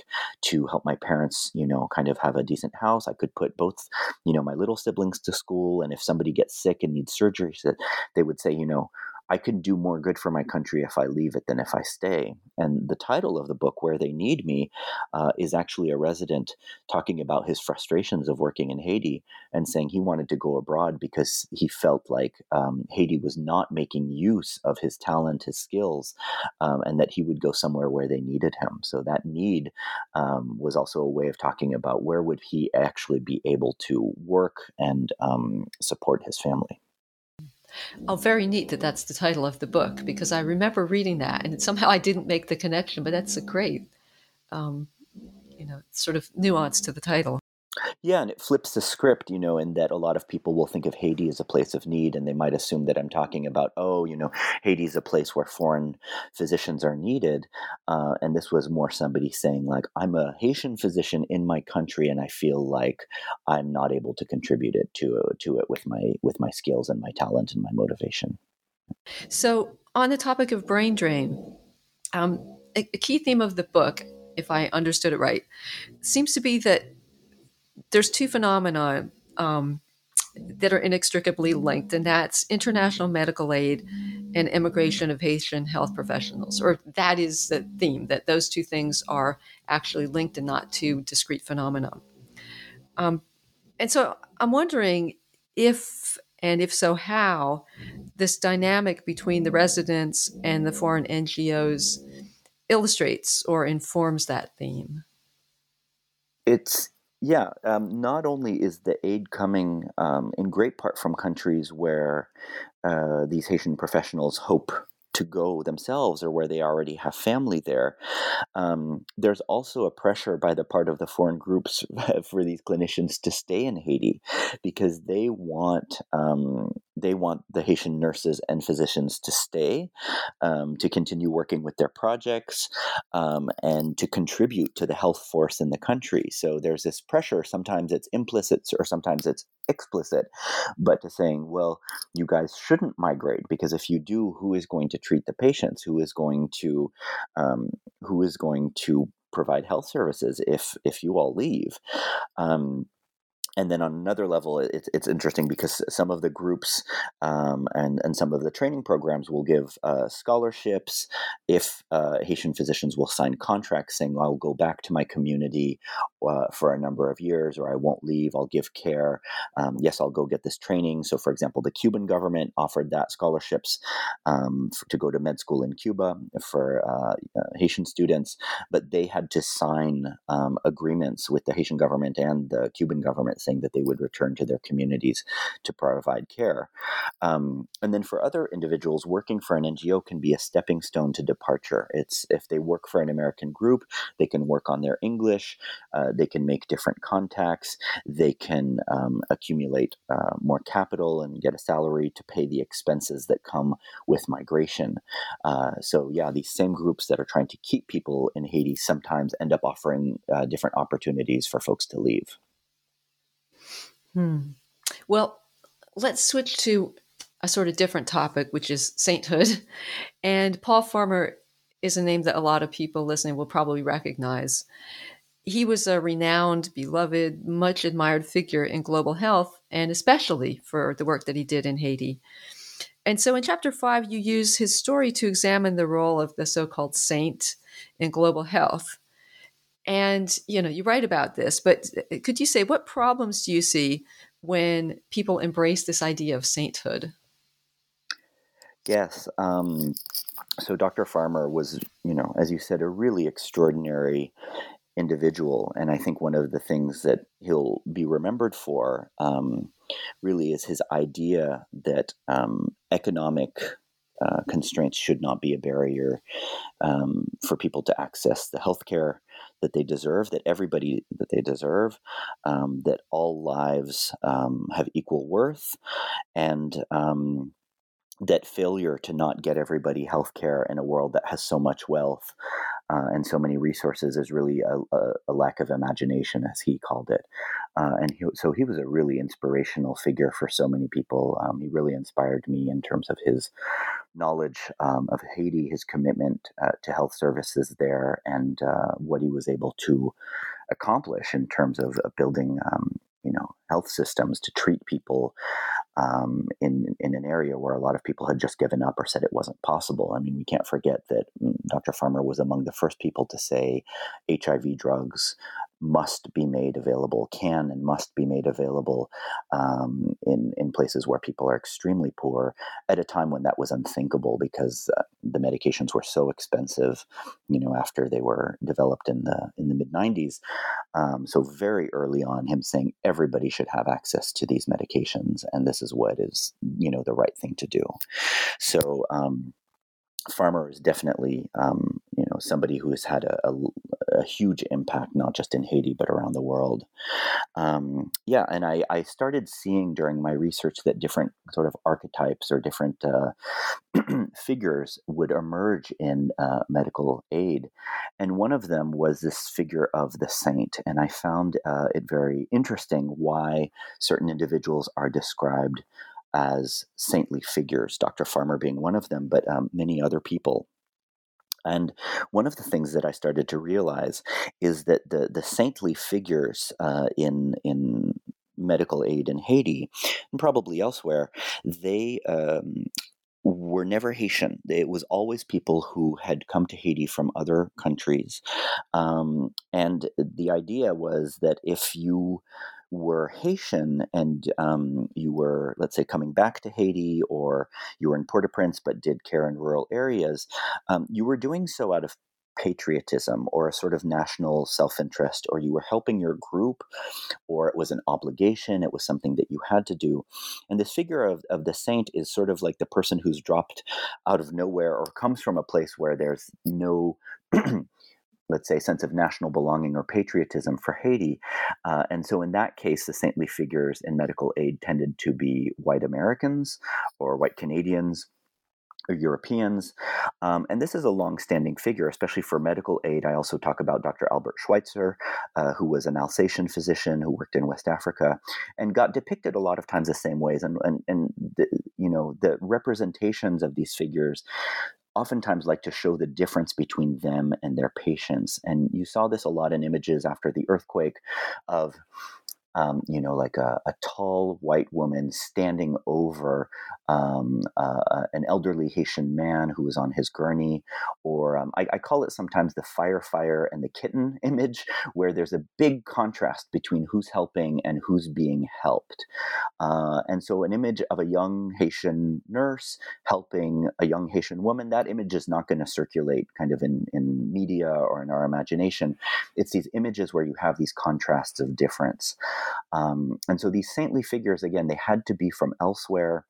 to help my parents, you know, kind of have a decent house. I could put both, you know, my little siblings to school. And if somebody gets sick and needs surgery, she said, they would say, you know, I can do more good for my country if I leave it than if I stay. And the title of the book, Where They Need Me, uh, is actually a resident talking about his frustrations of working in Haiti and saying he wanted to go abroad because he felt like um, Haiti was not making use of his talent, his skills, um, and that he would go somewhere where they needed him. So that need um, was also a way of talking about where would he actually be able to work and um, support his family. Oh, very neat that that's the title of the book because I remember reading that and somehow I didn't make the connection, but that's a great, um, you know, sort of nuance to the title. Yeah, and it flips the script, you know, in that a lot of people will think of Haiti as a place of need, and they might assume that I'm talking about, oh, you know, Haiti is a place where foreign physicians are needed. Uh, and this was more somebody saying, like, I'm a Haitian physician in my country, and I feel like I'm not able to contribute it to to it with my with my skills and my talent and my motivation. So, on the topic of brain drain, um, a, a key theme of the book, if I understood it right, seems to be that there's two phenomena um, that are inextricably linked, and that's international medical aid and immigration of Haitian health professionals. Or that is the theme that those two things are actually linked and not two discrete phenomena. Um, and so I'm wondering if, and if so, how this dynamic between the residents and the foreign NGOs illustrates or informs that theme. It's yeah. Um, not only is the aid coming um, in great part from countries where uh, these Haitian professionals hope to go themselves or where they already have family there. Um, there's also a pressure by the part of the foreign groups for these clinicians to stay in Haiti because they want um, they want the Haitian nurses and physicians to stay, um, to continue working with their projects, um, and to contribute to the health force in the country. So there's this pressure. Sometimes it's implicit or sometimes it's explicit, but to saying, well, you guys shouldn't migrate because if you do, who is going to treat the patients? Who is going to um, who is going to provide health services if if you all leave? And then on another level, it's, it's interesting because some of the groups um, and, and some of the training programs will give uh, scholarships if uh, Haitian physicians will sign contracts saying, I'll go back to my community uh, for a number of years or I won't leave, I'll give care. Um, yes, I'll go get this training. So, for example, the Cuban government offered that scholarships um, to go to med school in Cuba for uh, uh, Haitian students, but they had to sign um, agreements with the Haitian government and the Cuban government saying that they would return to their communities to provide care. Um, and then for other individuals, working for an NGO can be a stepping stone to departure. It's if they work for an American group, they can work on their English, uh, they can make different contacts, they can um, accumulate uh, more capital and get a salary to pay the expenses that come with migration. Uh, so, yeah, these same groups that are trying to keep people in Haiti sometimes end up offering uh, different opportunities for folks to leave. Hmm. Well, let's switch to a sort of different topic, which is sainthood. And Paul Farmer is a name that a lot of people listening will probably recognize. He was a renowned, beloved, much admired figure in global health, and especially for the work that he did in Haiti. And so in chapter five, you use his story to examine the role of the so called saint in global health. And you know, you write about this, but uh, could you say what problems do you see when people embrace this idea of sainthood? Yes. Um, so Dr. Farmer was, you know, as you said, a really extraordinary individual, and I think one of the things that he'll be remembered for um, really is his idea that um, economic uh, constraints should not be a barrier um, for people to access the healthcare that they deserve, that everybody that they deserve, um, that all lives um, have equal worth, and um, that failure to not get everybody health care in a world that has so much wealth uh, and so many resources is really a, a, a, lack of imagination, as he called it. Uh, and he, so he was a really inspirational figure for so many people. Um, he really inspired me in terms of his knowledge um, of Haiti, his commitment uh, to health services there, and uh, what he was able to accomplish in terms of building um, you know health systems to treat people um, in in an area where a lot of people had just given up or said it wasn't possible. I mean, we can't forget that mm, Dr. Farmer was among the first people to say HIV drugs must be made available, can and must be made available um, in in places where people are extremely poor at a time when that was unthinkable because uh, the medications were so expensive. You know, after they were developed in the in the mid '90s, um, so very early on, him saying everybody should have access to these medications, and this is what is you know the right thing to do. So. Um, Farmer is definitely, um, you know, somebody who has had a, a, a, huge impact, not just in Haiti but around the world. Um, yeah, and I, I, started seeing during my research that different sort of archetypes or different uh, figures would emerge in uh, medical aid, and one of them was this figure of the saint, and I found uh, it very interesting why certain individuals are described as saintly figures, Dr. Farmer being one of them, but um, many other people. And one of the things that I started to realize is that the, the saintly figures uh, in, in medical aid in Haiti and probably elsewhere, they um, were never Haitian. It was always people who had come to Haiti from other countries. Um, and the idea was that if you were Haitian and um, you were, let's say, coming back to Haiti or you were in Port au Prince but did care in rural areas, um, you were doing so out of patriotism or a sort of national self interest, or you were helping your group, or it was an obligation, it was something that you had to do. And this figure of, of the saint is sort of like the person who's dropped out of nowhere or comes from a place where there's no let's say, sense of national belonging or patriotism for Haiti. Uh, and so, in that case, the saintly figures in medical aid tended to be white Americans or white Canadians. Or Europeans. Um, and this is a long-standing figure, especially for medical aid. I also talk about Dr. Albert Schweitzer, uh, who was an Alsatian physician who worked in West Africa, and got depicted a lot of times the same ways. And and, and the, you know the representations of these figures oftentimes like to show the difference between them and their patients. And you saw this a lot in images after the earthquake of um, you know, like a, a, tall white woman standing over um, uh, an elderly Haitian man who is on his gurney, or um, I, I, call it sometimes the fire fire and the kitten image, where there's a big contrast between who's helping and who's being helped. Uh, and so, an image of a young Haitian nurse helping a young Haitian woman, that image is not going to circulate kind of in, in media or in our imagination. It's these images where you have these contrasts of difference. Um, and so these saintly figures, again, they had to be from elsewhere.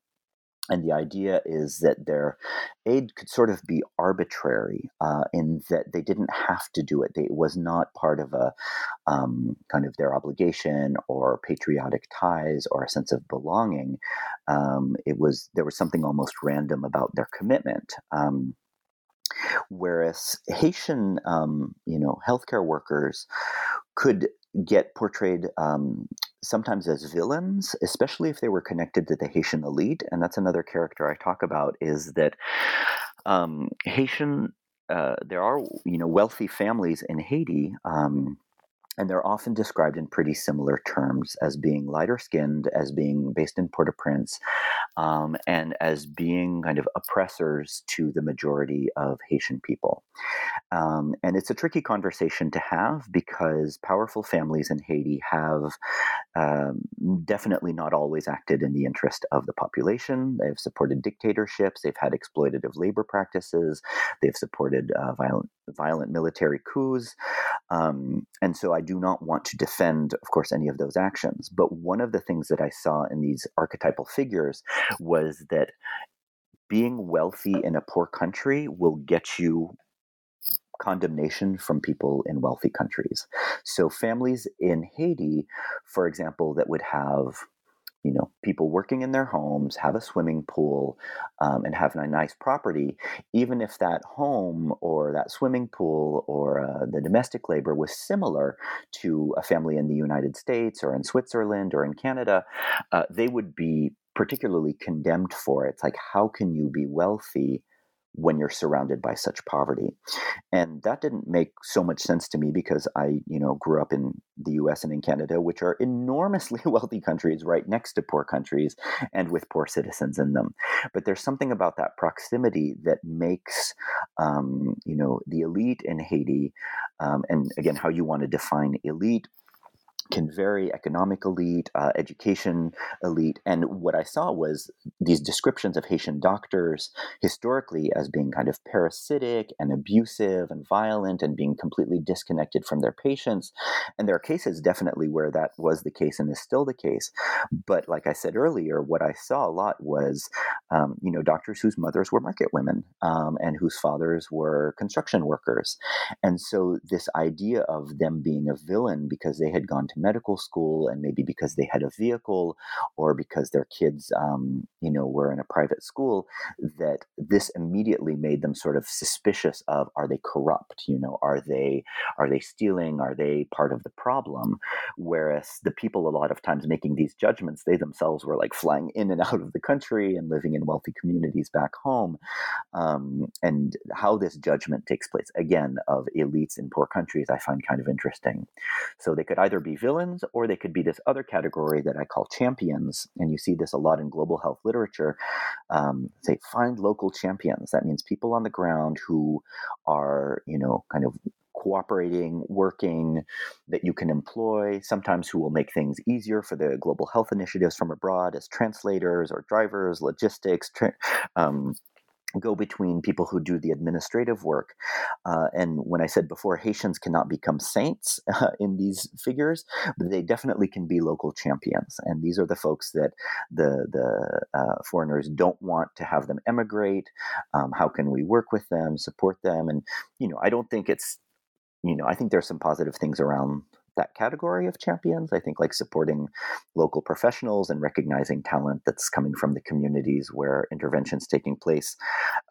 And the idea is that their aid could sort of be arbitrary uh, in that they didn't have to do it. They, it was not part of a um, kind of their obligation or patriotic ties or a sense of belonging. Um, it was there was something almost random about their commitment. Um, whereas Haitian, um, you know, healthcare workers could get portrayed um, sometimes as villains, especially if they were connected to the Haitian elite. And that's another character I talk about is that um, Haitian. Uh, there are, you know, wealthy families in Haiti, um, and they're often described in pretty similar terms as being lighter skinned, as being based in Port au Prince, um, and as being kind of oppressors to the majority of Haitian people. Um, and it's a tricky conversation to have because powerful families in Haiti have um, definitely not always acted in the interest of the population. They've supported dictatorships, they've had exploitative labor practices, they've supported uh, violent, violent military coups. Um, and so I do not want to defend, of course, any of those actions. But one of the things that I saw in these archetypal figures was that being wealthy in a poor country will get you condemnation from people in wealthy countries. So, families in Haiti, for example, that would have you know people working in their homes have a swimming pool um, and have a nice property even if that home or that swimming pool or uh, the domestic labor was similar to a family in the united states or in switzerland or in canada uh, they would be particularly condemned for it. It's like how can you be wealthy when you're surrounded by such poverty. And that didn't make so much sense to me because I, you know, grew up in the US and in Canada, which are enormously wealthy countries right next to poor countries and with poor citizens in them. But there's something about that proximity that makes, um, you know, the elite in Haiti, um, and again, how you want to define elite can vary economic elite, uh, education elite. And what I saw was these descriptions of Haitian doctors historically as being kind of parasitic and abusive and violent and being completely disconnected from their patients. And there are cases definitely where that was the case and is still the case. But like I said earlier, what I saw a lot was, um, you know, doctors whose mothers were market women um, and whose fathers were construction workers. And so this idea of them being a villain because they had gone to medical school and maybe because they had a vehicle or because their kids um, you know were in a private school that this immediately made them sort of suspicious of are they corrupt? You know are they are they stealing? Are they part of the problem? Whereas the people a lot of times making these judgments they themselves were like flying in and out of the country and living in wealthy communities back home um, and how this judgment takes place again of elites in poor countries i find kind of interesting. So they could either be villains, or they could be this other category that I call champions. And you see this a lot in global health literature. Um, say, find local champions. That means people on the ground who are, you know, kind of cooperating, working, that you can employ, sometimes who will make things easier for the global health initiatives from abroad as translators or drivers, logistics, tra- um, go between people who do the administrative work. Uh, and when I said before, Haitians cannot become saints uh, in these figures, but they definitely can be local champions. And these are the folks that the the uh, foreigners don't want to have them emigrate. Um, how can we work with them, support them? And you know, I don't think it's you know, I think there's some positive things around that category of champions. I think like supporting local professionals and recognizing talent that's coming from the communities where interventions taking place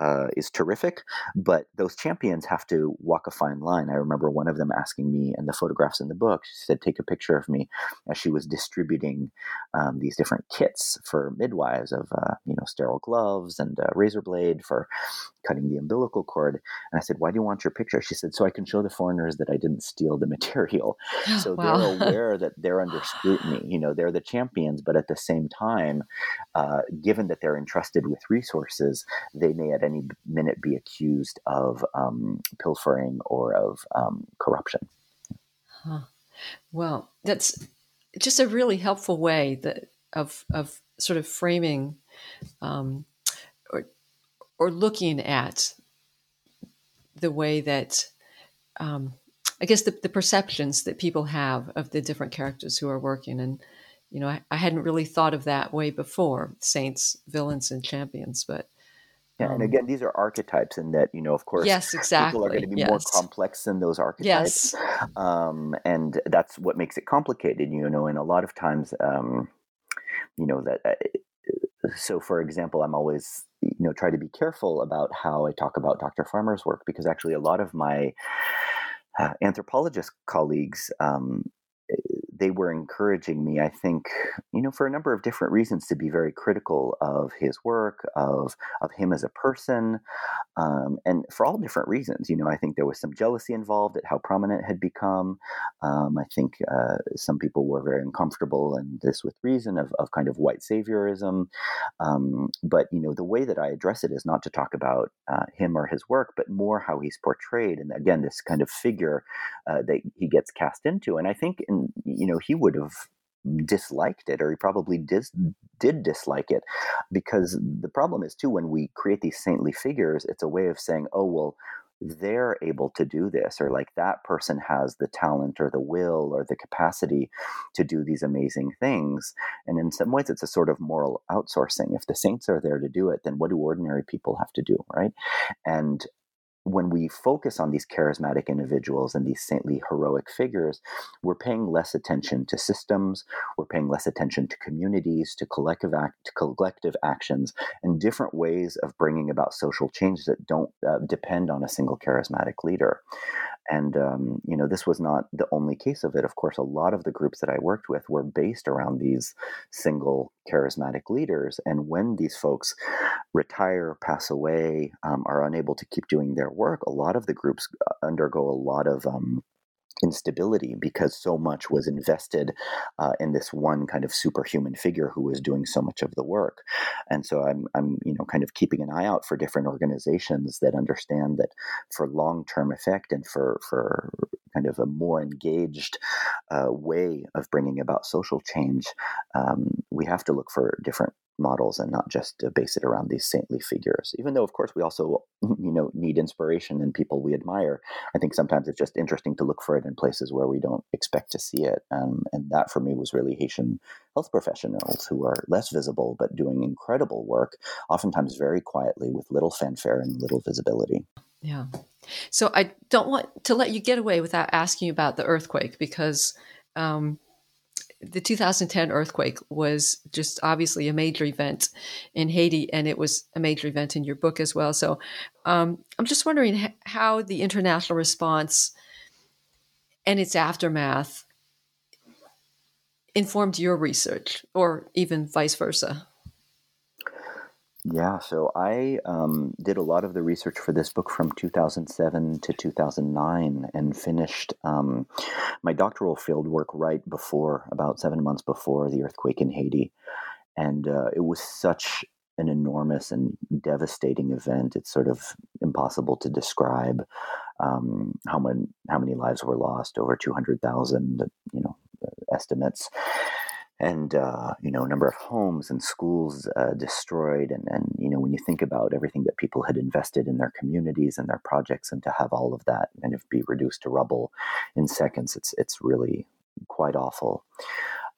uh, is terrific. But those champions have to walk a fine line. I remember one of them asking me, and the photographs in the book, she said, "Take a picture of me," as she was distributing um, these different kits for midwives of uh, you know sterile gloves and a razor blade for cutting the umbilical cord. And I said, "Why do you want your picture?" She said, "So I can show the foreigners that I didn't steal the material." So wow. they're aware that they're under scrutiny. You know, they're the champions, but at the same time, uh, given that they're entrusted with resources, they may at any minute be accused of um, pilfering or of um, corruption. Huh. Well, that's just a really helpful way that of of sort of framing um, or or looking at the way that um, I guess the, the perceptions that people have of the different characters who are working. And, you know, I, I hadn't really thought of that way before saints, villains, and champions, but. Yeah, and um, again, these are archetypes, and that you know, of course, yes, exactly. People are going to be yes. more complex than those archetypes, yes. um, and that's what makes it complicated. You know, and a lot of times, um, you know, that. Uh, so, for example, I'm always you know try to be careful about how I talk about Dr. Farmer's work because actually, a lot of my anthropologist colleagues um, they were encouraging me, I think, you know, for a number of different reasons, to be very critical of his work, of of him as a person, um, and for all different reasons. You know, I think there was some jealousy involved at how prominent had become. Um, I think uh, some people were very uncomfortable, and this with reason of of kind of white saviorism. Um, but you know, the way that I address it is not to talk about uh, him or his work, but more how he's portrayed, and again, this kind of figure uh, that he gets cast into. And I think in you know know, he would have disliked it or he probably dis- did dislike it because the problem is too when we create these saintly figures it's a way of saying oh well they're able to do this or like that person has the talent or the will or the capacity to do these amazing things. And in some ways it's a sort of moral outsourcing. If the saints are there to do it then what do ordinary people have to do right? And when we focus on these charismatic individuals and these saintly heroic figures, we're paying less attention to systems, we're paying less attention to communities, to collective act, to collective actions, and different ways of bringing about social change that don't uh, depend on a single charismatic leader. And um, you know, this was not the only case of it. Of course, a lot of the groups that I worked with were based around these single charismatic leaders. And when these folks retire, pass away, um, are unable to keep doing their work, a lot of the groups uh, undergo a lot of um, instability because so much was invested uh, in this one kind of superhuman figure who was doing so much of the work. And so I'm, I'm you know kind of keeping an eye out for different organizations that understand that for long-term effect and for for kind of a more engaged uh, way of bringing about social change um, we have to look for different models and not just to base it around these saintly figures. Even though of course we also you know need inspiration in people we admire i think sometimes it's just interesting to look for it in places where we don't expect to see it. Um, and that for me was really haitian health professionals who are less visible but doing incredible work oftentimes very quietly with little fanfare and little visibility. Yeah. So i don't want to let you get away without asking you about the earthquake because um, the 2010 earthquake was just obviously a major event in Haiti, and it was a major event in your book as well. So um, I'm just wondering how the international response and its aftermath informed your research, or even vice versa. Yeah, so I um, did a lot of the research for this book from 2007 to 2009 and finished um, my doctoral field work right before, about seven months before the earthquake in Haiti. And uh, it was such an enormous and devastating event. It's sort of impossible to describe. um, how many how many lives were lost, over two hundred thousand, you know, estimates, and uh, you know, number of homes and schools uh, destroyed, and and you know, when you think about everything that people had invested in their communities and their projects, and to have all of that kind of be reduced to rubble in seconds, it's it's really quite awful.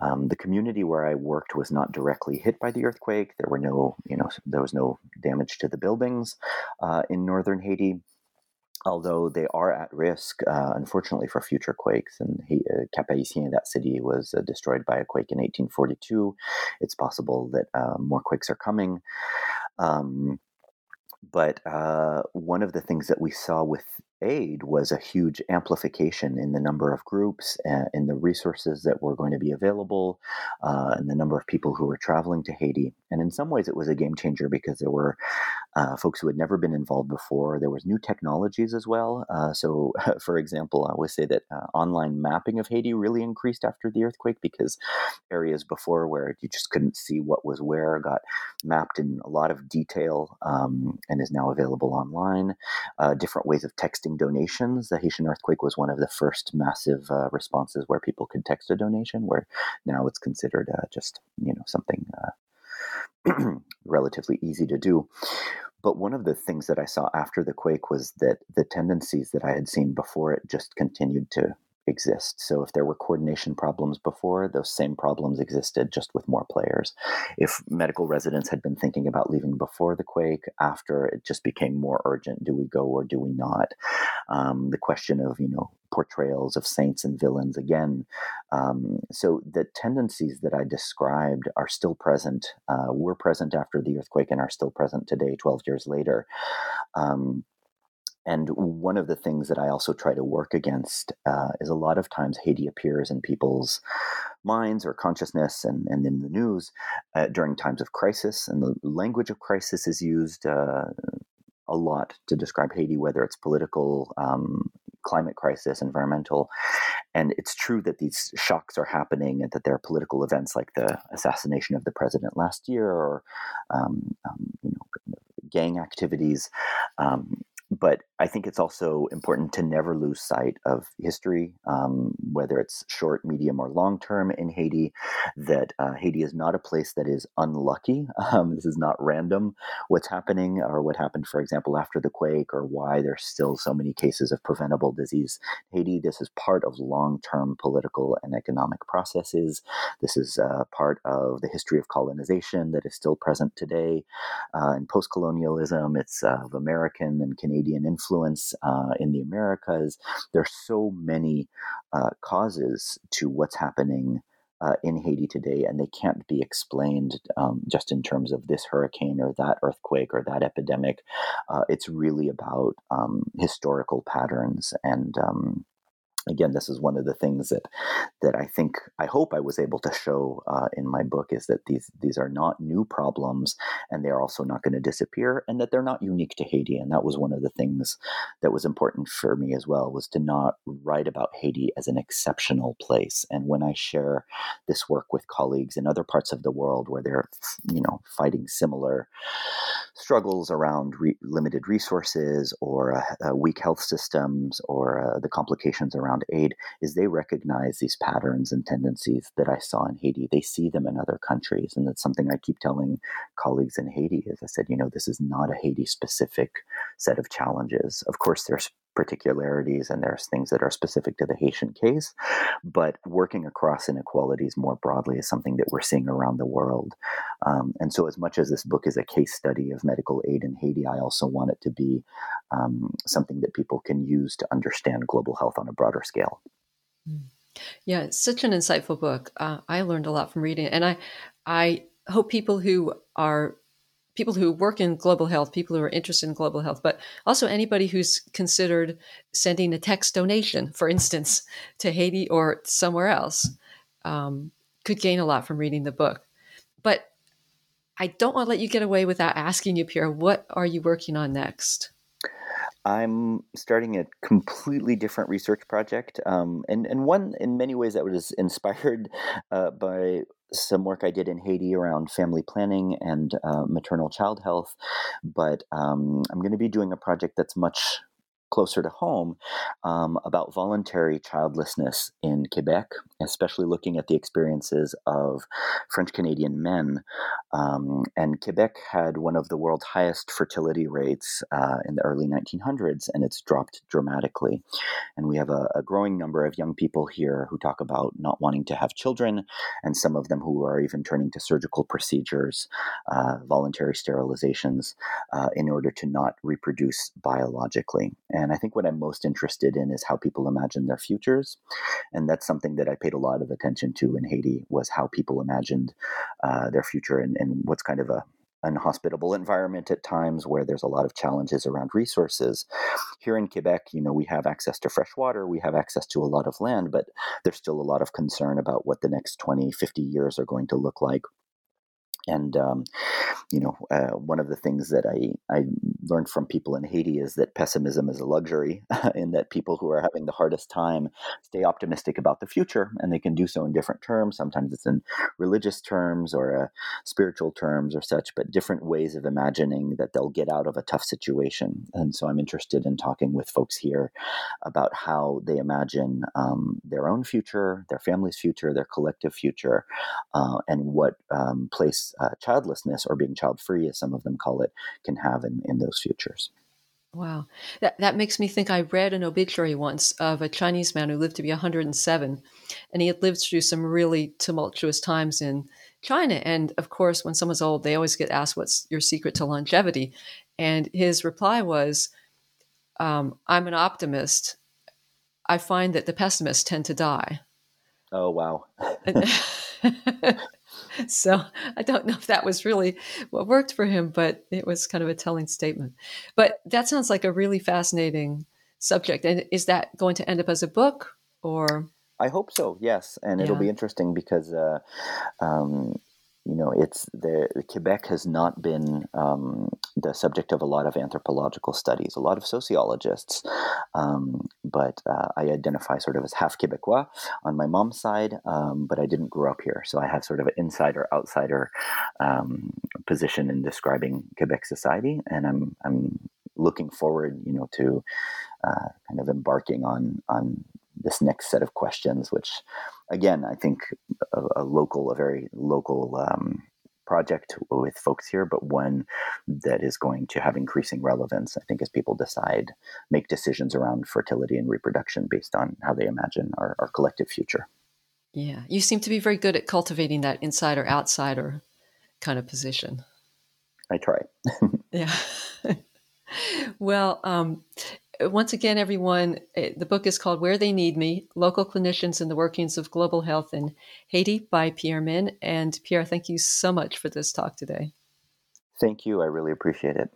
Um, the community where I worked was not directly hit by the earthquake. There were no, you know, there was no damage to the buildings uh, in northern Haiti although they are at risk, uh, unfortunately, for future quakes. And he, uh, Cap Haitien, that city, was uh, destroyed by a quake in 1842. It's possible that uh, more quakes are coming. Um, but uh, one of the things that we saw with aid was a huge amplification in the number of groups and in the resources that were going to be available uh, and the number of people who were traveling to Haiti. And in some ways, it was a game changer because there were uh, folks who had never been involved before. There was new technologies as well. Uh, so, for example, I would say that uh, online mapping of Haiti really increased after the earthquake because areas before where you just couldn't see what was where got mapped in a lot of detail um, and is now available online. Uh, different ways of texting donations. The Haitian earthquake was one of the first massive uh, responses where people could text a donation, where now it's considered uh, just you know something uh, relatively easy to do. But one of the things that I saw after the quake was that the tendencies that I had seen before it just continued to exist. So if there were coordination problems before, those same problems existed just with more players. If medical residents had been thinking about leaving before the quake, after it just became more urgent. Do we go or do we not? Um, the question of, you know, portrayals of saints and villains again. Um, so the tendencies that I described are still present, uh, were present after the earthquake and are still present today, 12 years later. Um, and one of the things that I also try to work against uh, is a lot of times Haiti appears in people's minds or consciousness and, and in the news uh, during times of crisis. And the language of crisis is used uh, a lot to describe Haiti, whether it's political, um, climate crisis, environmental. And it's true that these shocks are happening and that there are political events like the assassination of the president last year or um, um, you know, gang activities. Um, but I think it's also important to never lose sight of history, um, whether it's short, medium, or long term in Haiti. That uh, Haiti is not a place that is unlucky. Um, this is not random what's happening or what happened, for example, after the quake or why there's still so many cases of preventable disease in Haiti. This is part of long term political and economic processes. This is uh, part of the history of colonization that is still present today. Uh, in post colonialism, it's of American and Canadian influence influence uh, in the Americas. There are so many uh, causes to what's happening uh, in Haiti today, and they can't be explained um, just in terms of this hurricane or that earthquake or that epidemic. Uh, it's really about um, historical patterns and um, again this is one of the things that that i think i hope i was able to show uh, in my book is that these these are not new problems and they're also not going to disappear and that they're not unique to haiti. And that was one of the things that was important for me as well was to not write about haiti as an exceptional place. And when i share this work with colleagues in other parts of the world where they're you know fighting similar struggles around re- limited resources or uh, uh, weak health systems or uh, the complications around around aid is they recognize these patterns and tendencies that I saw in Haiti. They see them in other countries. And that's something I keep telling colleagues in Haiti is I said, you know, this is not a Haiti specific set of challenges. Of course, there's particularities and there's things that are specific to the Haitian case, but working across inequalities more broadly is something that we're seeing around the world. Um, and so, as much as this book is a case study of medical aid in Haiti, I also want it to be um, something that people can use to understand global health on a broader scale. Hmm. Yeah, it's such an insightful book. Uh, I learned a lot from reading it, and I, I hope people who are people who work in global health, people who are interested in global health, but also anybody who's considered sending a text donation, for instance, to Haiti or somewhere else, um, could gain a lot from reading the book. But I don't want to let you get away without asking you, Pierre, what are you working on next? I'm starting a completely different research project, um, and and one in many ways that was inspired uh, by some work I did in Haiti around family planning and uh, maternal child health. But um, I'm going to be doing a project that's much closer to home um, about voluntary childlessness in Quebec, especially looking at the experiences of French Canadian men. Um, and Quebec had one of the world's highest fertility rates uh, in the early 1900s, and it's dropped dramatically. And we have a, a, growing number of young people here who talk about not wanting to have children, and some of them who are even turning to surgical procedures, uh, voluntary sterilizations, uh, in order to not reproduce biologically. And I think what I'm most interested in is how people imagine their futures, and that's something that I paid a lot of attention to in Haiti was how people imagined uh, their future and, and what's kind of a unhospitable environment at times where there's a lot of challenges around resources. Here in Quebec, you know, we have access to fresh water, we have access to a lot of land, but there's still a lot of concern about what the next 20, 50 years are going to look like. And um, you know, uh, one of the things that I I learned from people in Haiti is that pessimism is a luxury, in that people who are having the hardest time stay optimistic about the future, and they can do so in different terms. Sometimes it's in religious terms or uh, spiritual terms or such, but different ways of imagining that they'll get out of a tough situation. And so I'm interested in talking with folks here about how they imagine um, their own future, their family's future, their collective future, uh, and what um, place uh, childlessness or being child free, as some of them call it, can have in, in those futures. Wow. That, that makes me think I read an obituary once of a Chinese man who lived to be 107, and he had lived through some really tumultuous times in China. And of course, when someone's old, they always get asked, What's your secret to longevity? And his reply was, um, I'm an optimist. I find that the pessimists tend to die. Oh, wow. so I don't know if that was really what worked for him, but it was kind of a telling statement. But that sounds like a really fascinating subject. And is that going to end up as a book or? I hope so. Yes, and it'll be interesting because uh, um, you know, it's the Quebec has not been um, the subject of a lot of anthropological studies, a lot of sociologists, um, but uh, I identify sort of as half Quebecois on my mom's side, um, but I didn't grow up here, so I have sort of an insider outsider um, position in describing Quebec society, and I'm I'm looking forward, you know, to uh, kind of embarking on on this next set of questions, which again, I think a, a local, a very local um, project with folks here, but one that is going to have increasing relevance, I think, as people decide, make decisions around fertility and reproduction based on how they imagine our, our collective future. Yeah, you seem to be very good at cultivating that insider outsider kind of position. I try. yeah. well, um, once again, everyone, eh, the book is called Where They Need Me Local Clinicians and the Workings of Global Health in Haiti by Pierre Minn. And Pierre, thank you so much for this talk today. Thank you. I really appreciate it.